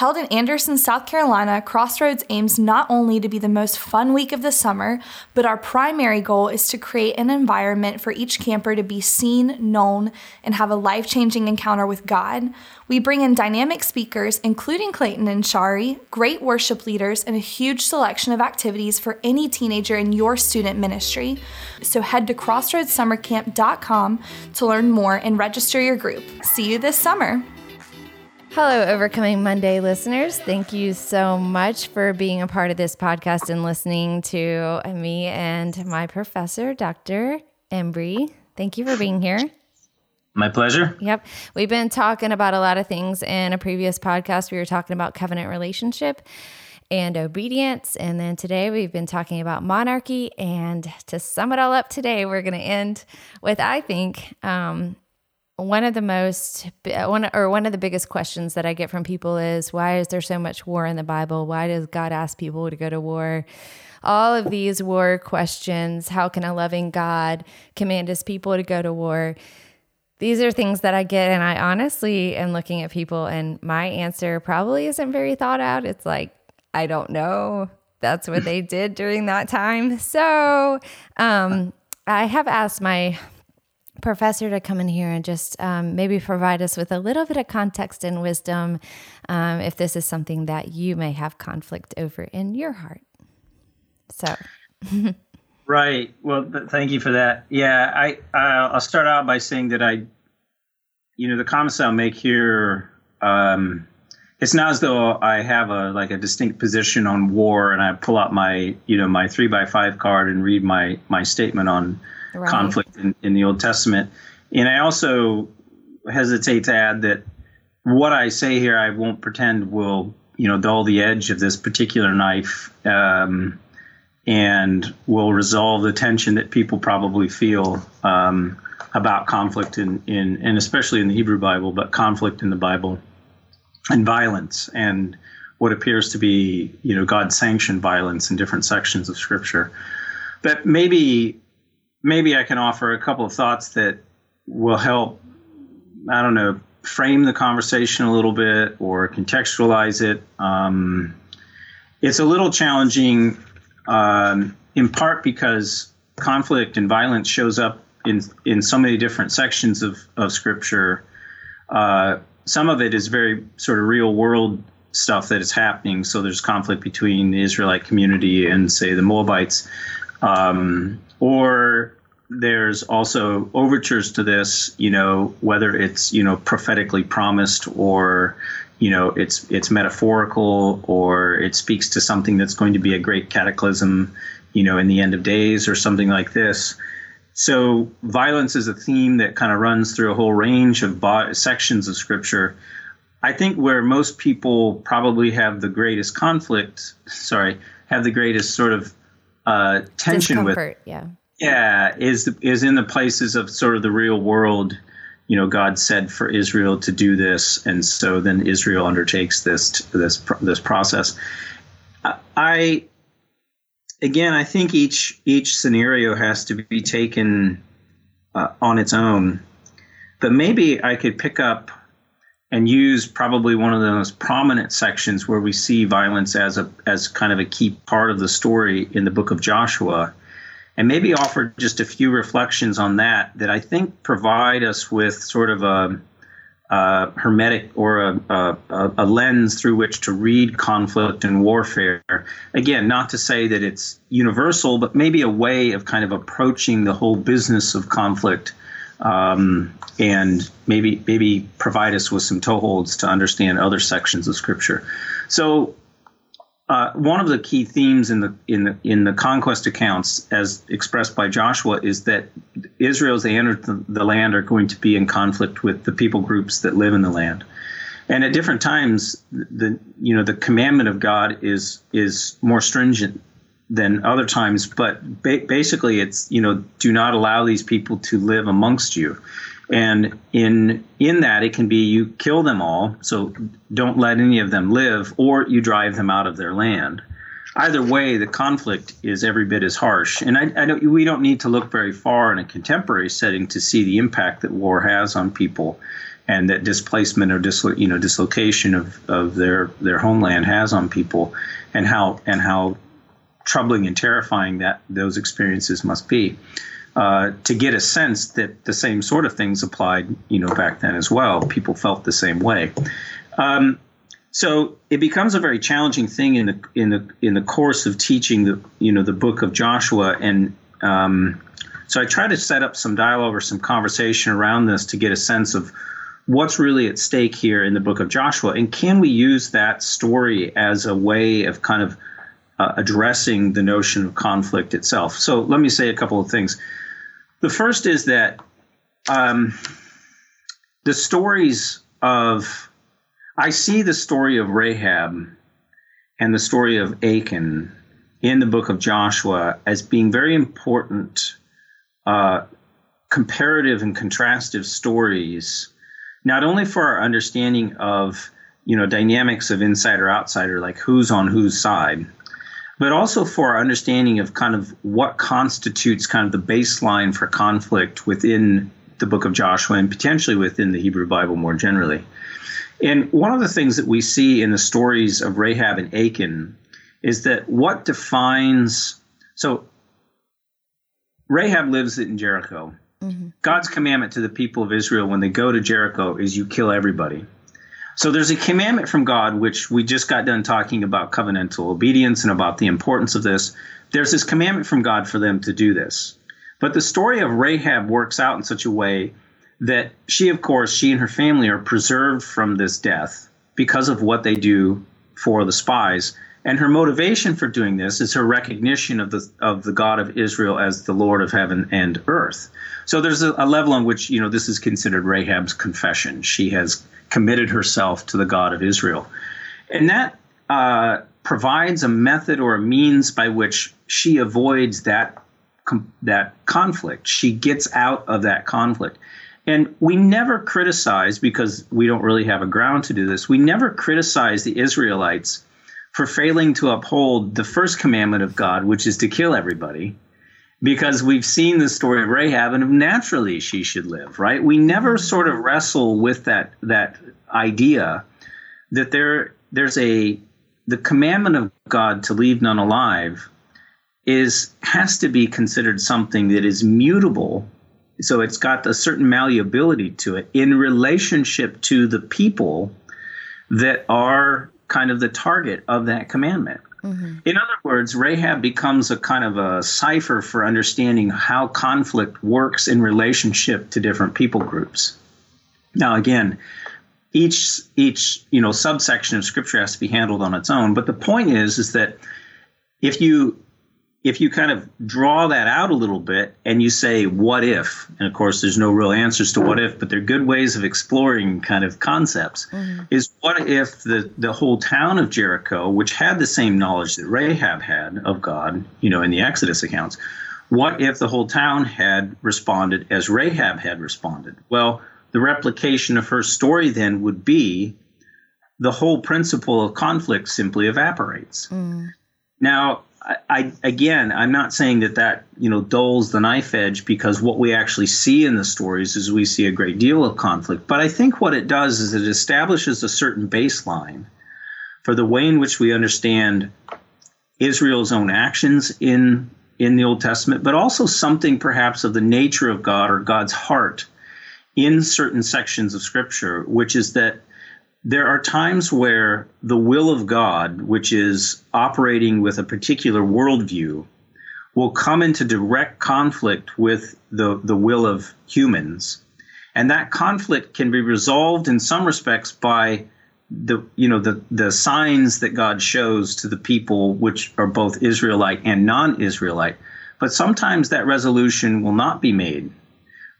Held in Anderson, South Carolina, Crossroads aims not only to be the most fun week of the summer, but our primary goal is to create an environment for each camper to be seen, known, and have a life changing encounter with God. We bring in dynamic speakers, including Clayton and Shari, great worship leaders, and a huge selection of activities for any teenager in your student ministry. So head to crossroadssummercamp.com to learn more and register your group. See you this summer. Hello, Overcoming Monday listeners. Thank you so much for being a part of this podcast and listening to me and my professor, Dr. Embry. Thank you for being here. My pleasure. Yep. We've been talking about a lot of things in a previous podcast. We were talking about covenant relationship and obedience. And then today we've been talking about monarchy. And to sum it all up today, we're going to end with, I think, um, one of the most one or one of the biggest questions that I get from people is why is there so much war in the Bible? Why does God ask people to go to war? All of these war questions, how can a loving God command his people to go to war? These are things that I get and I honestly am looking at people and my answer probably isn't very thought out. It's like I don't know. That's what they did during that time. So, um, I have asked my professor to come in here and just um, maybe provide us with a little bit of context and wisdom um, if this is something that you may have conflict over in your heart. So. right. Well, th- thank you for that. Yeah, I I'll start out by saying that I, you know, the comments I'll make here. Um, it's not as though I have a like a distinct position on war and I pull out my you know my three by five card and read my my statement on right. conflict in, in the Old Testament. And I also hesitate to add that what I say here, I won't pretend will, you know, dull the edge of this particular knife. Um, and will resolve the tension that people probably feel um, about conflict in, in and especially in the Hebrew Bible, but conflict in the Bible and violence and what appears to be you know God sanctioned violence in different sections of Scripture. But maybe maybe I can offer a couple of thoughts that will help. I don't know frame the conversation a little bit or contextualize it. Um, it's a little challenging, um, in part because conflict and violence shows up in in so many different sections of of Scripture. Uh, some of it is very sort of real world stuff that is happening. So there's conflict between the Israelite community and, say, the Moabites, um, or there's also overtures to this, you know, whether it's you know prophetically promised or you know it's it's metaphorical or it speaks to something that's going to be a great cataclysm, you know, in the end of days or something like this. So violence is a theme that kind of runs through a whole range of bo- sections of scripture. I think where most people probably have the greatest conflict, sorry, have the greatest sort of uh, tension Discomfort, with, yeah yeah, is is in the places of sort of the real world. You know, God said for Israel to do this, and so then Israel undertakes this this this process. I again, I think each each scenario has to be taken uh, on its own, but maybe I could pick up and use probably one of the most prominent sections where we see violence as a as kind of a key part of the story in the book of Joshua and maybe offer just a few reflections on that that I think provide us with sort of a, hermeneutic or a, a, a, lens through which to read conflict and warfare. Again, not to say that it's universal, but maybe a way of kind of approaching the whole business of conflict. Um, and maybe maybe provide us with some toeholds to understand other sections of Scripture. So uh, one of the key themes in the in the in the conquest accounts, as expressed by Joshua, is that Israel, as they enter the, the, land, are going to be in conflict with the people groups that live in the land. And at different times, the you know the commandment of God is is more stringent than other times, but ba- basically, it's you know do not allow these people to live amongst you. And in in that, it can be you kill them all, so don't let any of them live, or you drive them out of their land. Either way, the conflict is every bit as harsh. And I, I don't, we don't need to look very far in a contemporary setting to see the impact that war has on people, and that displacement or dislo, you know dislocation of, of their their homeland has on people, and how and how troubling and terrifying that those experiences must be uh, to get a sense that the same sort of things applied, you know, back then as well. People felt the same way. Um, so it becomes a very challenging thing in the in the in the course of teaching the you know the book of Joshua, and um, so I try to set up some dialogue or some conversation around this to get a sense of what's really at stake here in the book of Joshua, and can we use that story as a way of kind of uh, addressing the notion of conflict itself. So let me say a couple of things. The first is that um, the stories of, I see the story of Rahab and the story of Achan in the book of Joshua as being very important uh, comparative and contrastive stories, not only for our understanding of you know dynamics of insider outsider, like who's on whose side, but also for our understanding of kind of what constitutes kind of the baseline for conflict within the book of Joshua and potentially within the Hebrew Bible more generally. And one of the things that we see in the stories of Rahab and Achan is that what defines so Rahab lives in Jericho. Mm-hmm. God's commandment to the people of Israel when they go to Jericho is you kill everybody. So there's a commandment from God, which we just got done talking about covenantal obedience and about the importance of this. There's this commandment from God for them to do this. But the story of Rahab works out in such a way that she, of course, she and her family are preserved from this death because of what they do for the spies. And her motivation for doing this is her recognition of the of the God of Israel as the Lord of heaven and earth. So there's a, a level on which you know this is considered Rahab's confession. She has committed herself to the God of Israel. And that uh, provides a method or a means by which she avoids that that conflict. She gets out of that conflict. And we never criticize because we don't really have a ground to do this. We never criticize the Israelites for failing to uphold the first commandment of God, which is to kill everybody because we've seen the story of Rahab and naturally she should live, right? We never mm-hmm. sort of wrestle with that that idea that there there's a the commandment of God to leave none alive is has to be considered something that is mutable. So it's got a certain malleability to it in relationship to the people that are kind of the target of that commandment. Mm-hmm. In other words, Rahab becomes a kind of a cipher for understanding how conflict works in relationship to different people groups. Now, again, each each you know subsection of scripture has to be handled on its own. But the point is, is that if you if you kind of draw that out a little bit and you say what if and of course there's no real answers to what if but they're good ways of exploring kind of concepts mm-hmm. is what if the the whole town of jericho which had the same knowledge that rahab had of god you know in the exodus accounts what if the whole town had responded as rahab had responded well the replication of her story then would be the whole principle of conflict simply evaporates mm. now I, again, I'm not saying that that you know dulls the knife edge because what we actually see in the stories is we see a great deal of conflict. But I think what it does is it establishes a certain baseline for the way in which we understand Israel's own actions in in the Old Testament, but also something perhaps of the nature of God or God's heart in certain sections of Scripture, which is that there are times where the will of God, which is operating with a particular worldview, will come into direct conflict with the, the will of humans. And that conflict can be resolved in some respects by the you know the the signs that God shows to the people which are both Israelite and non-Israelite. But sometimes that resolution will not be made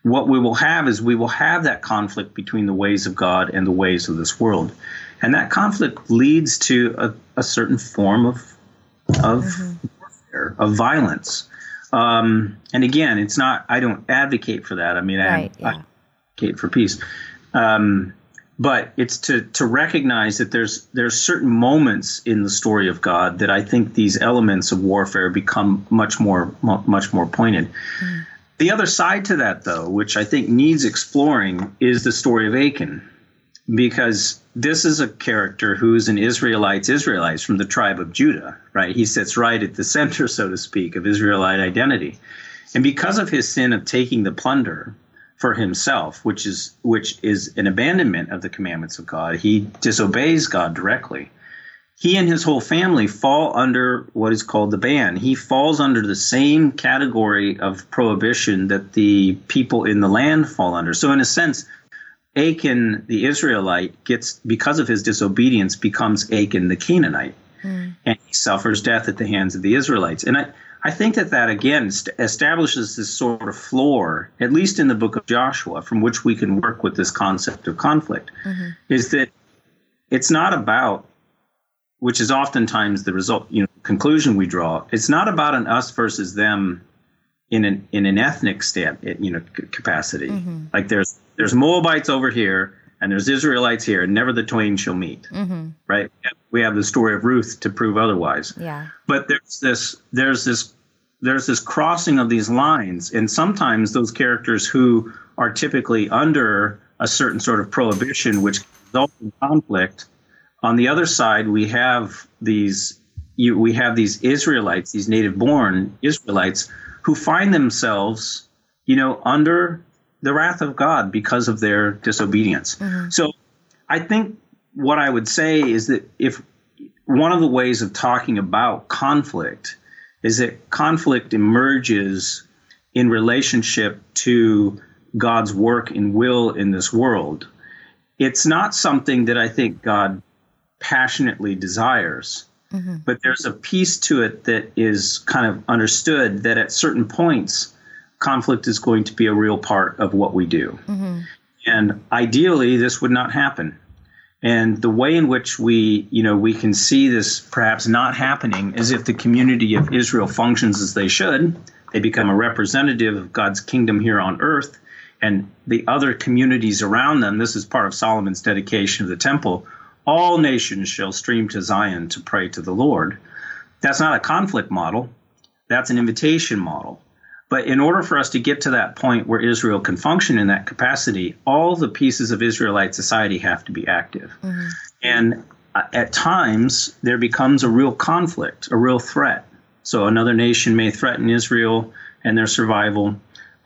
what we will have is we will have that conflict between the ways of God and the ways of this world. And that conflict leads to a, a certain form of, of mm-hmm. warfare, of violence. Um, and again, it's not, I don't advocate for that. I mean, right, I, yeah. I, advocate for peace. Um, but it's to, to recognize that there's there's certain moments in the story of God that I think these elements of warfare become much more much more pointed. Mm. The other side to that, though, which I think needs exploring, is the story of Achan, because this is a character who's an Israelite's Israelites from the tribe of Judah, right? He sits right at the center, so to speak, of Israelite identity. And because of his sin of taking the plunder for himself, which is which is an abandonment of the commandments of God, he disobeys God directly he and his whole family fall under what is called the ban. He falls under the same category of prohibition that the people in the land fall under. So, in a sense, Achan, the Israelite, gets, because of his disobedience, becomes Achan, the Canaanite. Mm. And he suffers death at the hands of the Israelites. And I, I think that that, again, st- establishes this sort of floor, at least in the book of Joshua, from which we can work with this concept of conflict, mm-hmm. is that it's not about which is oftentimes the result, you know, conclusion we draw. It's not about an us versus them in an in an ethnic stamp, you know, capacity. Mm-hmm. Like there's there's Moabites over here and there's Israelites here, and never the twain shall meet. Mm-hmm. Right? We have the story of Ruth to prove otherwise. Yeah. But there's this there's this there's this crossing of these lines, and sometimes those characters who are typically under a certain sort of prohibition, which results in conflict, on the other side, we have these you, we have these Israelites, these native-born Israelites, who find themselves, you know, under the wrath of God because of their disobedience. Mm-hmm. So, I think what I would say is that if one of the ways of talking about conflict is that conflict emerges in relationship to God's work and will in this world. It's not something that I think God passionately desires. Mm-hmm. But there's a piece to it that is kind of understood that at certain points, conflict is going to be a real part of what we do. Mm-hmm. And ideally, this would not happen. And the way in which we, you know, we can see this perhaps not happening is if the community of Israel functions as they should, they become a representative of God's kingdom here on earth, and the other communities around them. This is part of Solomon's dedication of the temple. All nations shall stream to Zion to pray to the Lord. That's not a conflict model. That's an invitation model. But in order for us to get to that point where Israel can function in that capacity, all the pieces of Israelite society have to be active. Mm-hmm. And uh, at times, there becomes a real conflict, a real threat. So another nation may threaten Israel and their survival.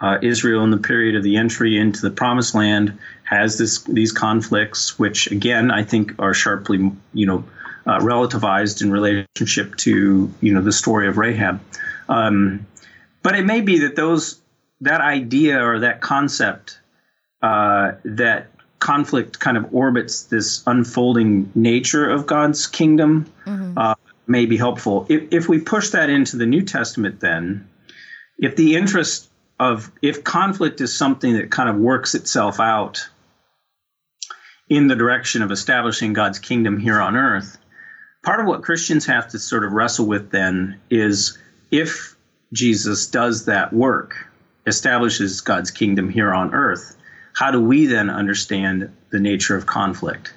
Uh, Israel, in the period of the entry into the Promised Land, has this these conflicts, which again I think are sharply, you know, uh, relativized in relationship to you know the story of Rahab. Um, but it may be that those that idea or that concept uh, that conflict kind of orbits this unfolding nature of God's kingdom mm-hmm. uh, may be helpful. If, if we push that into the New Testament, then if the interest of if conflict is something that kind of works itself out in the direction of establishing God's kingdom here on earth, part of what Christians have to sort of wrestle with then is if Jesus does that work, establishes God's kingdom here on earth, how do we then understand the nature of conflict?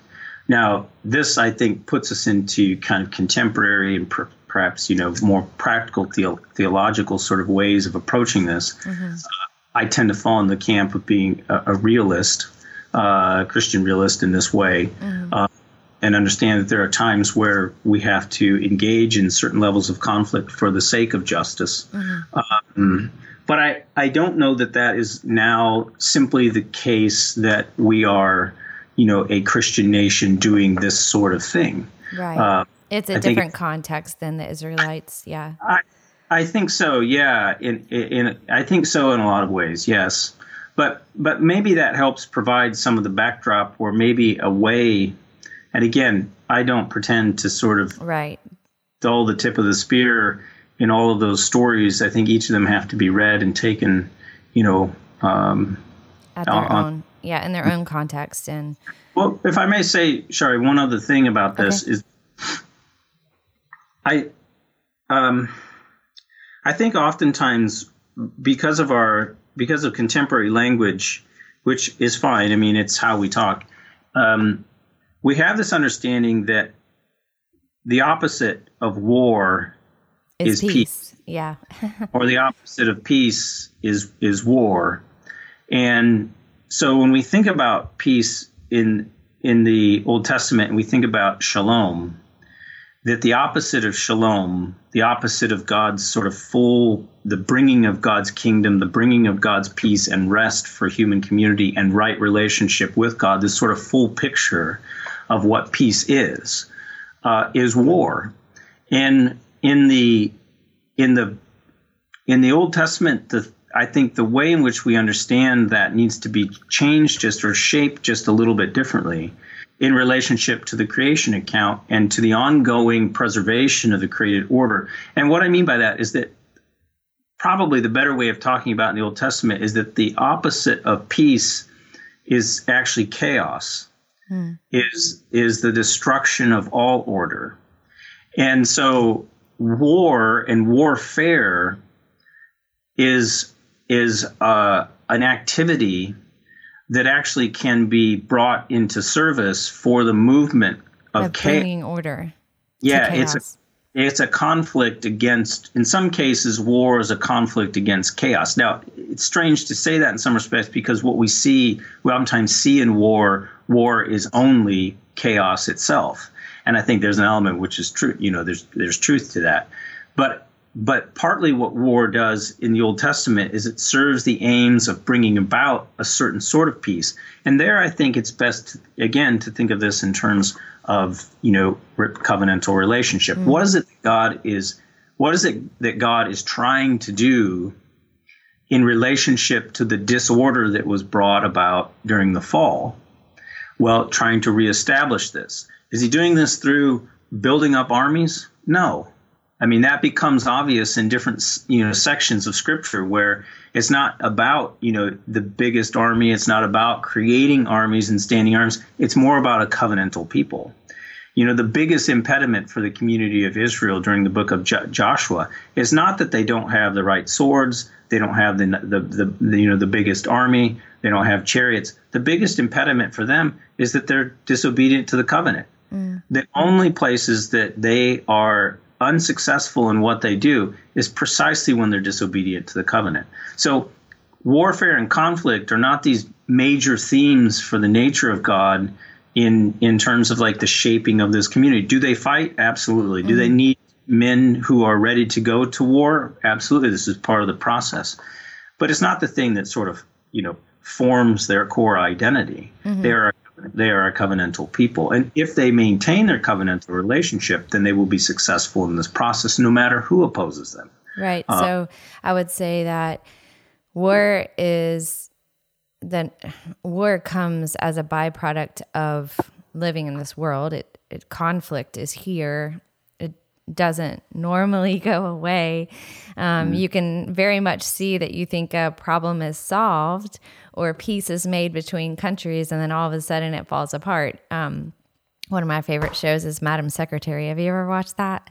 Now, this I think puts us into kind of contemporary and perhaps you know more practical the- theological sort of ways of approaching this. Mm-hmm. Uh, I tend to fall in the camp of being a, a realist, uh, Christian realist in this way. Mm-hmm. Uh, and understand that there are times where we have to engage in certain levels of conflict for the sake of justice. Mm-hmm. Um, but I, I don't know that that is now simply the case that we are, you know, a Christian nation doing this sort of thing. Right. Uh, it's a I different context than the Israelites. Yeah. I, I think so. Yeah. In, in, I think so in a lot of ways. Yes. But, but maybe that helps provide some of the backdrop or maybe a way and again, I don't pretend to sort of right dull the tip of the spear in all of those stories. I think each of them have to be read and taken, you know, um, at their on, own, yeah, in their own context. And well, if I may say, sorry, one other thing about this okay. is, I, um, I think oftentimes because of our because of contemporary language, which is fine. I mean, it's how we talk. Um, we have this understanding that the opposite of war is, is peace. peace. Yeah. or the opposite of peace is is war. And so when we think about peace in in the Old Testament and we think about shalom, that the opposite of shalom, the opposite of God's sort of full, the bringing of God's kingdom, the bringing of God's peace and rest for human community and right relationship with God, this sort of full picture of what peace is, uh, is war. And in the in the in the Old Testament, the I think the way in which we understand that needs to be changed just or shaped just a little bit differently in relationship to the creation account and to the ongoing preservation of the created order. And what I mean by that is that probably the better way of talking about in the Old Testament is that the opposite of peace is actually chaos hmm. is is the destruction of all order. And so war and warfare is is uh, an activity that actually can be brought into service for the movement of, of bringing order. Yeah, it's a, it's a conflict against. In some cases, war is a conflict against chaos. Now, it's strange to say that in some respects because what we see, we oftentimes see in war war is only chaos itself. And I think there's an element which is true. You know, there's there's truth to that. But but partly what war does in the Old Testament is it serves the aims of bringing about a certain sort of peace. And there, I think it's best to, again to think of this in terms of you know covenantal relationship. Mm-hmm. What is it that God is? What is it that God is trying to do in relationship to the disorder that was brought about during the fall? well, trying to reestablish this. Is he doing this through building up armies? No. I mean, that becomes obvious in different, you know, sections of scripture where it's not about, you know, the biggest army. It's not about creating armies and standing arms. It's more about a covenantal people. You know, the biggest impediment for the community of Israel during the book of jo- Joshua is not that they don't have the right swords, they don't have the, the, the, the, you know, the biggest army, they don't have chariots. The biggest impediment for them is that they're disobedient to the covenant. Mm. The only places that they are unsuccessful in what they do is precisely when they're disobedient to the covenant. So, warfare and conflict are not these major themes for the nature of God in in terms of like the shaping of this community. Do they fight? Absolutely. Do mm-hmm. they need men who are ready to go to war? Absolutely. This is part of the process. But it's not the thing that sort of, you know, forms their core identity. Mm-hmm. They are they are a covenantal people. And if they maintain their covenantal relationship, then they will be successful in this process no matter who opposes them. Right. Uh, so I would say that war is that war comes as a byproduct of living in this world. It, it conflict is here. Doesn't normally go away. Um, mm. You can very much see that you think a problem is solved or peace is made between countries and then all of a sudden it falls apart. Um, one of my favorite shows is Madam Secretary. Have you ever watched that?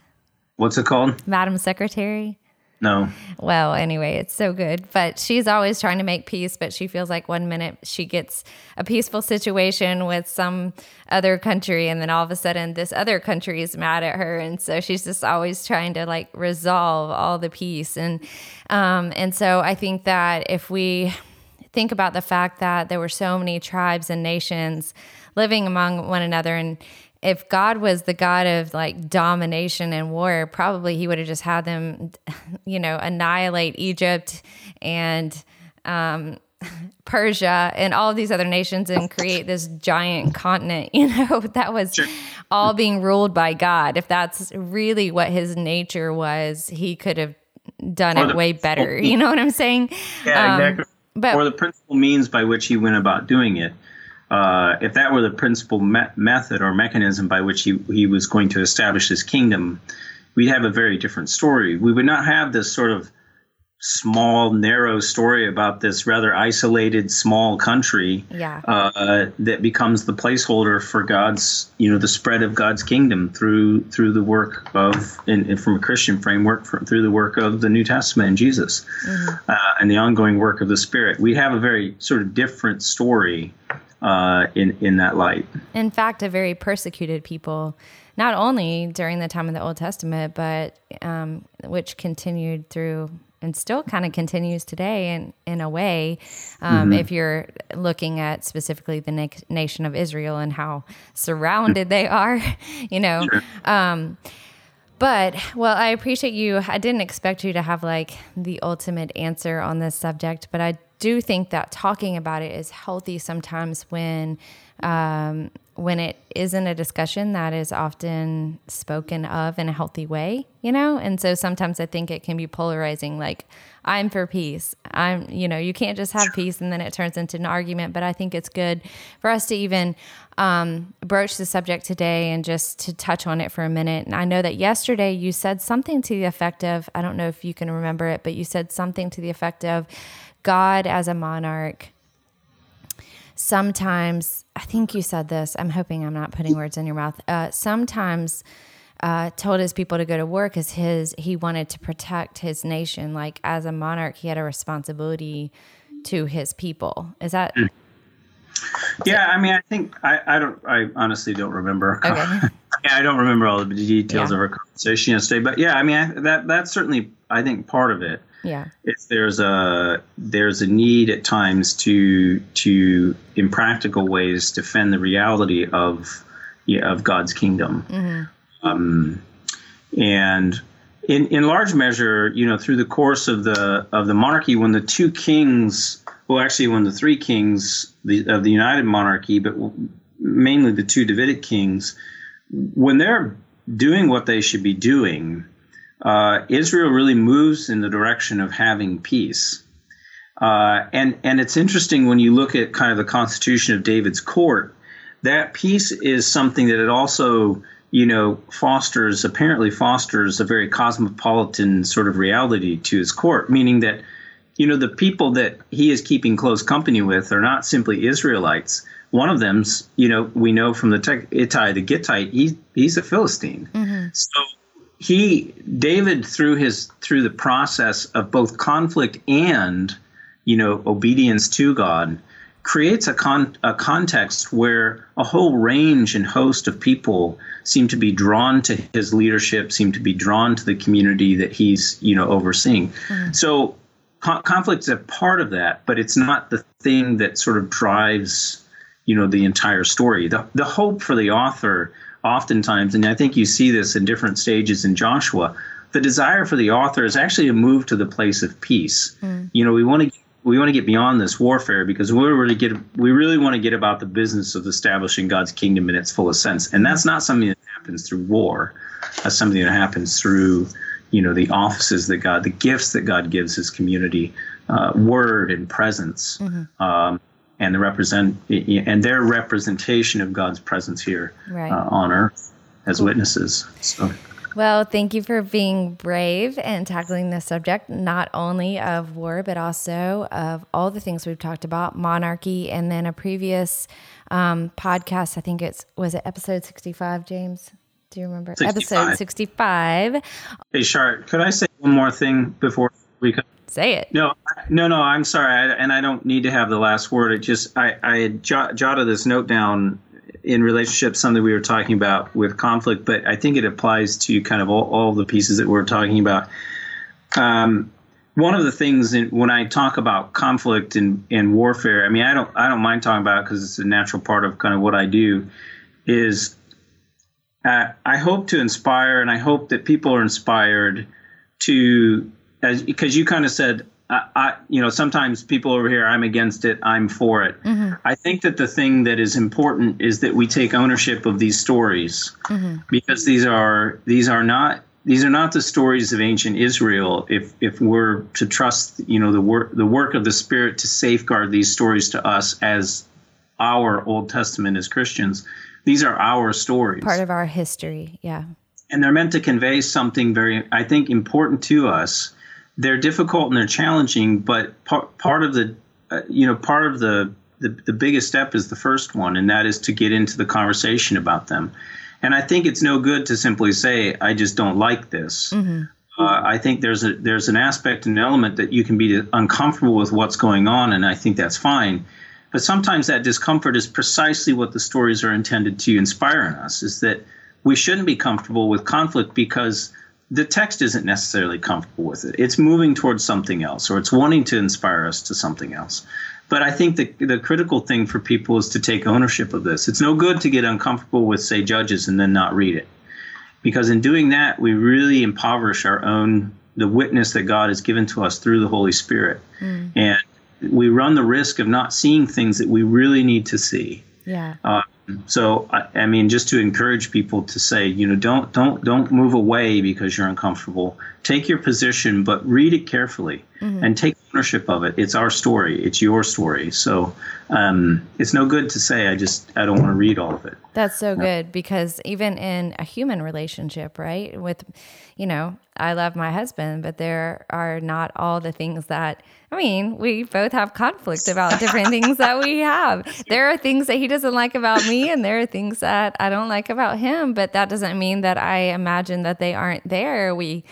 What's it called? Madam Secretary. No. Well, anyway, it's so good. But she's always trying to make peace, but she feels like one minute she gets a peaceful situation with some other country, and then all of a sudden this other country is mad at her. And so she's just always trying to like resolve all the peace. And um, and so I think that if we think about the fact that there were so many tribes and nations living among one another and if God was the God of like domination and war, probably he would have just had them, you know, annihilate Egypt and um, Persia and all of these other nations and create this giant continent, you know, that was sure. all being ruled by God. If that's really what his nature was, he could have done or it way better. You know what I'm saying? Yeah, um, exactly but, or the principal means by which he went about doing it. Uh, if that were the principal me- method or mechanism by which he, he was going to establish his kingdom, we'd have a very different story. We would not have this sort of small, narrow story about this rather isolated, small country yeah. uh, that becomes the placeholder for God's, you know, the spread of God's kingdom through through the work of, and, from a Christian framework, for, through the work of the New Testament and Jesus, mm-hmm. uh, and the ongoing work of the Spirit. We have a very sort of different story uh, in in that light. In fact, a very persecuted people not only during the time of the Old Testament, but um, which continued through and still kind of continues today in, in a way um, mm-hmm. if you're looking at specifically the na- nation of israel and how surrounded they are you know sure. um, but well i appreciate you i didn't expect you to have like the ultimate answer on this subject but i do think that talking about it is healthy sometimes when um, when it isn't a discussion that is often spoken of in a healthy way, you know? And so sometimes I think it can be polarizing like I'm for peace. I'm, you know, you can't just have peace and then it turns into an argument, but I think it's good for us to even um, broach the subject today and just to touch on it for a minute. And I know that yesterday you said something to the effect of, I don't know if you can remember it, but you said something to the effect of God as a monarch sometimes, I think you said this, I'm hoping I'm not putting words in your mouth. Uh, sometimes uh, told his people to go to war because his he wanted to protect his nation. Like as a monarch, he had a responsibility to his people. Is that? Mm. Yeah, I mean, I think I, I don't. I honestly don't remember. Okay. yeah, I don't remember all the details yeah. of our conversation yesterday, but yeah, I mean, I, that that's certainly I think part of it. Yeah. If there's a there's a need at times to to in practical ways defend the reality of yeah, of God's kingdom. Mm-hmm. Um, and in in large measure, you know, through the course of the of the monarchy, when the two kings, well, actually, when the three kings the, of the United Monarchy, but mainly the two Davidic kings, when they're doing what they should be doing, uh, Israel really moves in the direction of having peace. Uh, and and it's interesting when you look at kind of the constitution of David's court, that peace is something that it also you know, fosters apparently fosters a very cosmopolitan sort of reality to his court, meaning that, you know, the people that he is keeping close company with are not simply Israelites. One of them's, you know, we know from the tech, Ittai, the Gittite, he, he's a Philistine. Mm-hmm. So he, David, through his through the process of both conflict and, you know, obedience to God, creates a, con- a context where a whole range and host of people seem to be drawn to his leadership, seem to be drawn to the community that he's you know overseeing. Mm-hmm. So co- conflict is a part of that, but it's not the thing that sort of drives you know the entire story. The the hope for the author oftentimes, and I think you see this in different stages in Joshua. The desire for the author is actually to move to the place of peace. Mm. You know, we want to we want to get beyond this warfare because we really get we really want to get about the business of establishing God's kingdom in its fullest sense, and that's not something that happens through war. That's something that happens through you know the offices that God, the gifts that God gives His community, uh, word and presence, mm-hmm. um, and the represent and their representation of God's presence here right. uh, on earth as witnesses. So. Well, thank you for being brave and tackling the subject, not only of war, but also of all the things we've talked about monarchy. And then a previous um, podcast, I think it's, was it episode 65, James? Do you remember? 65. Episode 65. Hey, Shari, could I say one more thing before we come? Say it. No, no, no. I'm sorry, I, and I don't need to have the last word. It just I, I jotted this note down in relationship something we were talking about with conflict, but I think it applies to kind of all, all the pieces that we're talking about. Um, one of the things in, when I talk about conflict and, and warfare, I mean, I don't I don't mind talking about it because it's a natural part of kind of what I do. Is uh, I hope to inspire, and I hope that people are inspired to, as because you kind of said I, you know, sometimes people over here, I'm against it, I'm for it. Mm-hmm. I think that the thing that is important is that we take ownership of these stories mm-hmm. because these are these are not these are not the stories of ancient Israel. If if we're to trust, you know, the work the work of the Spirit to safeguard these stories to us as our Old Testament as Christians, these are our stories, part of our history. Yeah, and they're meant to convey something very, I think, important to us they're difficult and they're challenging, but part part of the uh, you know part of the, the the biggest step is the first one, and that is to get into the conversation about them. And I think it's no good to simply say I just don't like this. Mm-hmm. Uh, I think there's a there's an aspect and element that you can be uncomfortable with what's going on, and I think that's fine. But sometimes that discomfort is precisely what the stories are intended to inspire in us. Is that we shouldn't be comfortable with conflict because the text isn't necessarily comfortable with it. It's moving towards something else, or it's wanting to inspire us to something else. But I think the, the critical thing for people is to take ownership of this. It's no good to get uncomfortable with, say, judges and then not read it. Because in doing that, we really impoverish our own, the witness that God has given to us through the Holy Spirit. Mm. And we run the risk of not seeing things that we really need to see. Yeah. Uh, so I, I, mean, just to encourage people to say, you know, don't don't don't move away because you're uncomfortable. Take your position, but read it carefully mm-hmm. and take ownership of it. It's our story. It's your story. So um, it's no good to say I just I don't want to read all of it. That's so good because even in a human relationship, right? With, you know, I love my husband, but there are not all the things that I mean, we both have conflict about different things that we have. There are things that he doesn't like about me, and there are things that I don't like about him. But that doesn't mean that I imagine that they aren't there. We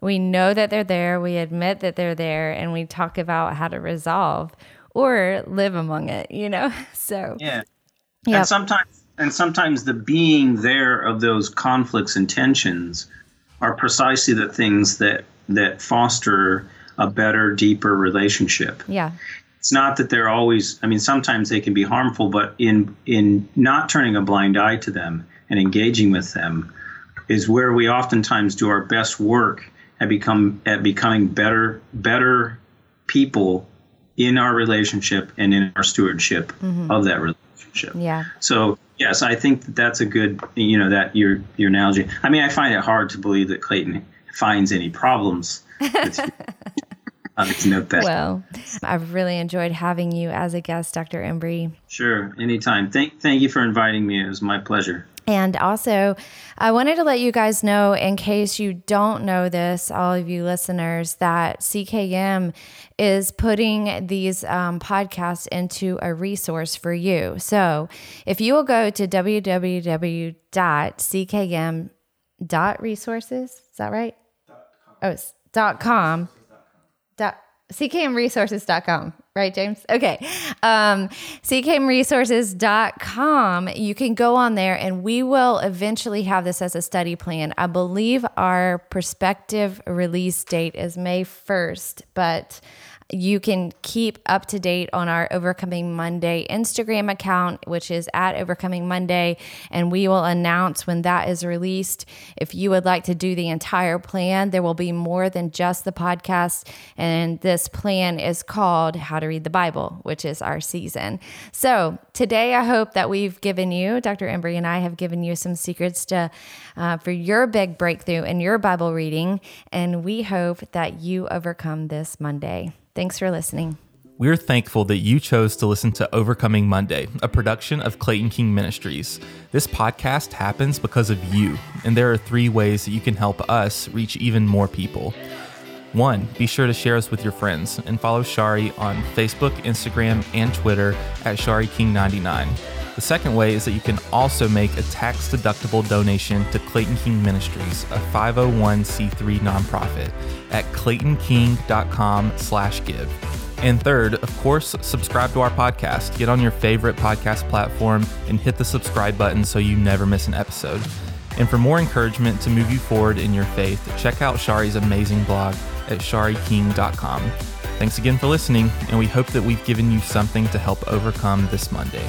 we know that they're there. We admit that they're there, and we talk about how to resolve or live among it. You know, so yeah. Yep. And sometimes, and sometimes the being there of those conflicts and tensions are precisely the things that that foster a better, deeper relationship. Yeah. It's not that they're always I mean sometimes they can be harmful, but in in not turning a blind eye to them and engaging with them is where we oftentimes do our best work at become at becoming better better people in our relationship and in our stewardship mm-hmm. of that relationship. Yeah. So yes, I think that that's a good you know that your your analogy. I mean, I find it hard to believe that Clayton finds any problems. note that. Well, I've really enjoyed having you as a guest, Dr. Embry. Sure, anytime. Thank, thank you for inviting me. It was my pleasure. And also, I wanted to let you guys know, in case you don't know this, all of you listeners, that CKM is putting these um, podcasts into a resource for you. So if you will go to www.ckm.resources, is that right? Oh, it's dot com. Ckmresources.com right james? Okay um, ckmresources.com you can go on there and we will eventually have this as a study plan. I believe our prospective release date is may 1st but you can keep up to date on our Overcoming Monday Instagram account, which is at Overcoming Monday, and we will announce when that is released. If you would like to do the entire plan, there will be more than just the podcast. And this plan is called How to Read the Bible, which is our season. So today, I hope that we've given you, Dr. Embry and I have given you some secrets to uh, for your big breakthrough in your Bible reading, and we hope that you overcome this Monday. Thanks for listening. We're thankful that you chose to listen to Overcoming Monday, a production of Clayton King Ministries. This podcast happens because of you, and there are three ways that you can help us reach even more people. One, be sure to share us with your friends and follow Shari on Facebook, Instagram, and Twitter at ShariKing99. The second way is that you can also make a tax deductible donation to Clayton King Ministries, a 501c3 nonprofit, at claytonking.com/slash give. And third, of course, subscribe to our podcast. Get on your favorite podcast platform and hit the subscribe button so you never miss an episode. And for more encouragement to move you forward in your faith, check out Shari's amazing blog at shariking.com. Thanks again for listening, and we hope that we've given you something to help overcome this Monday.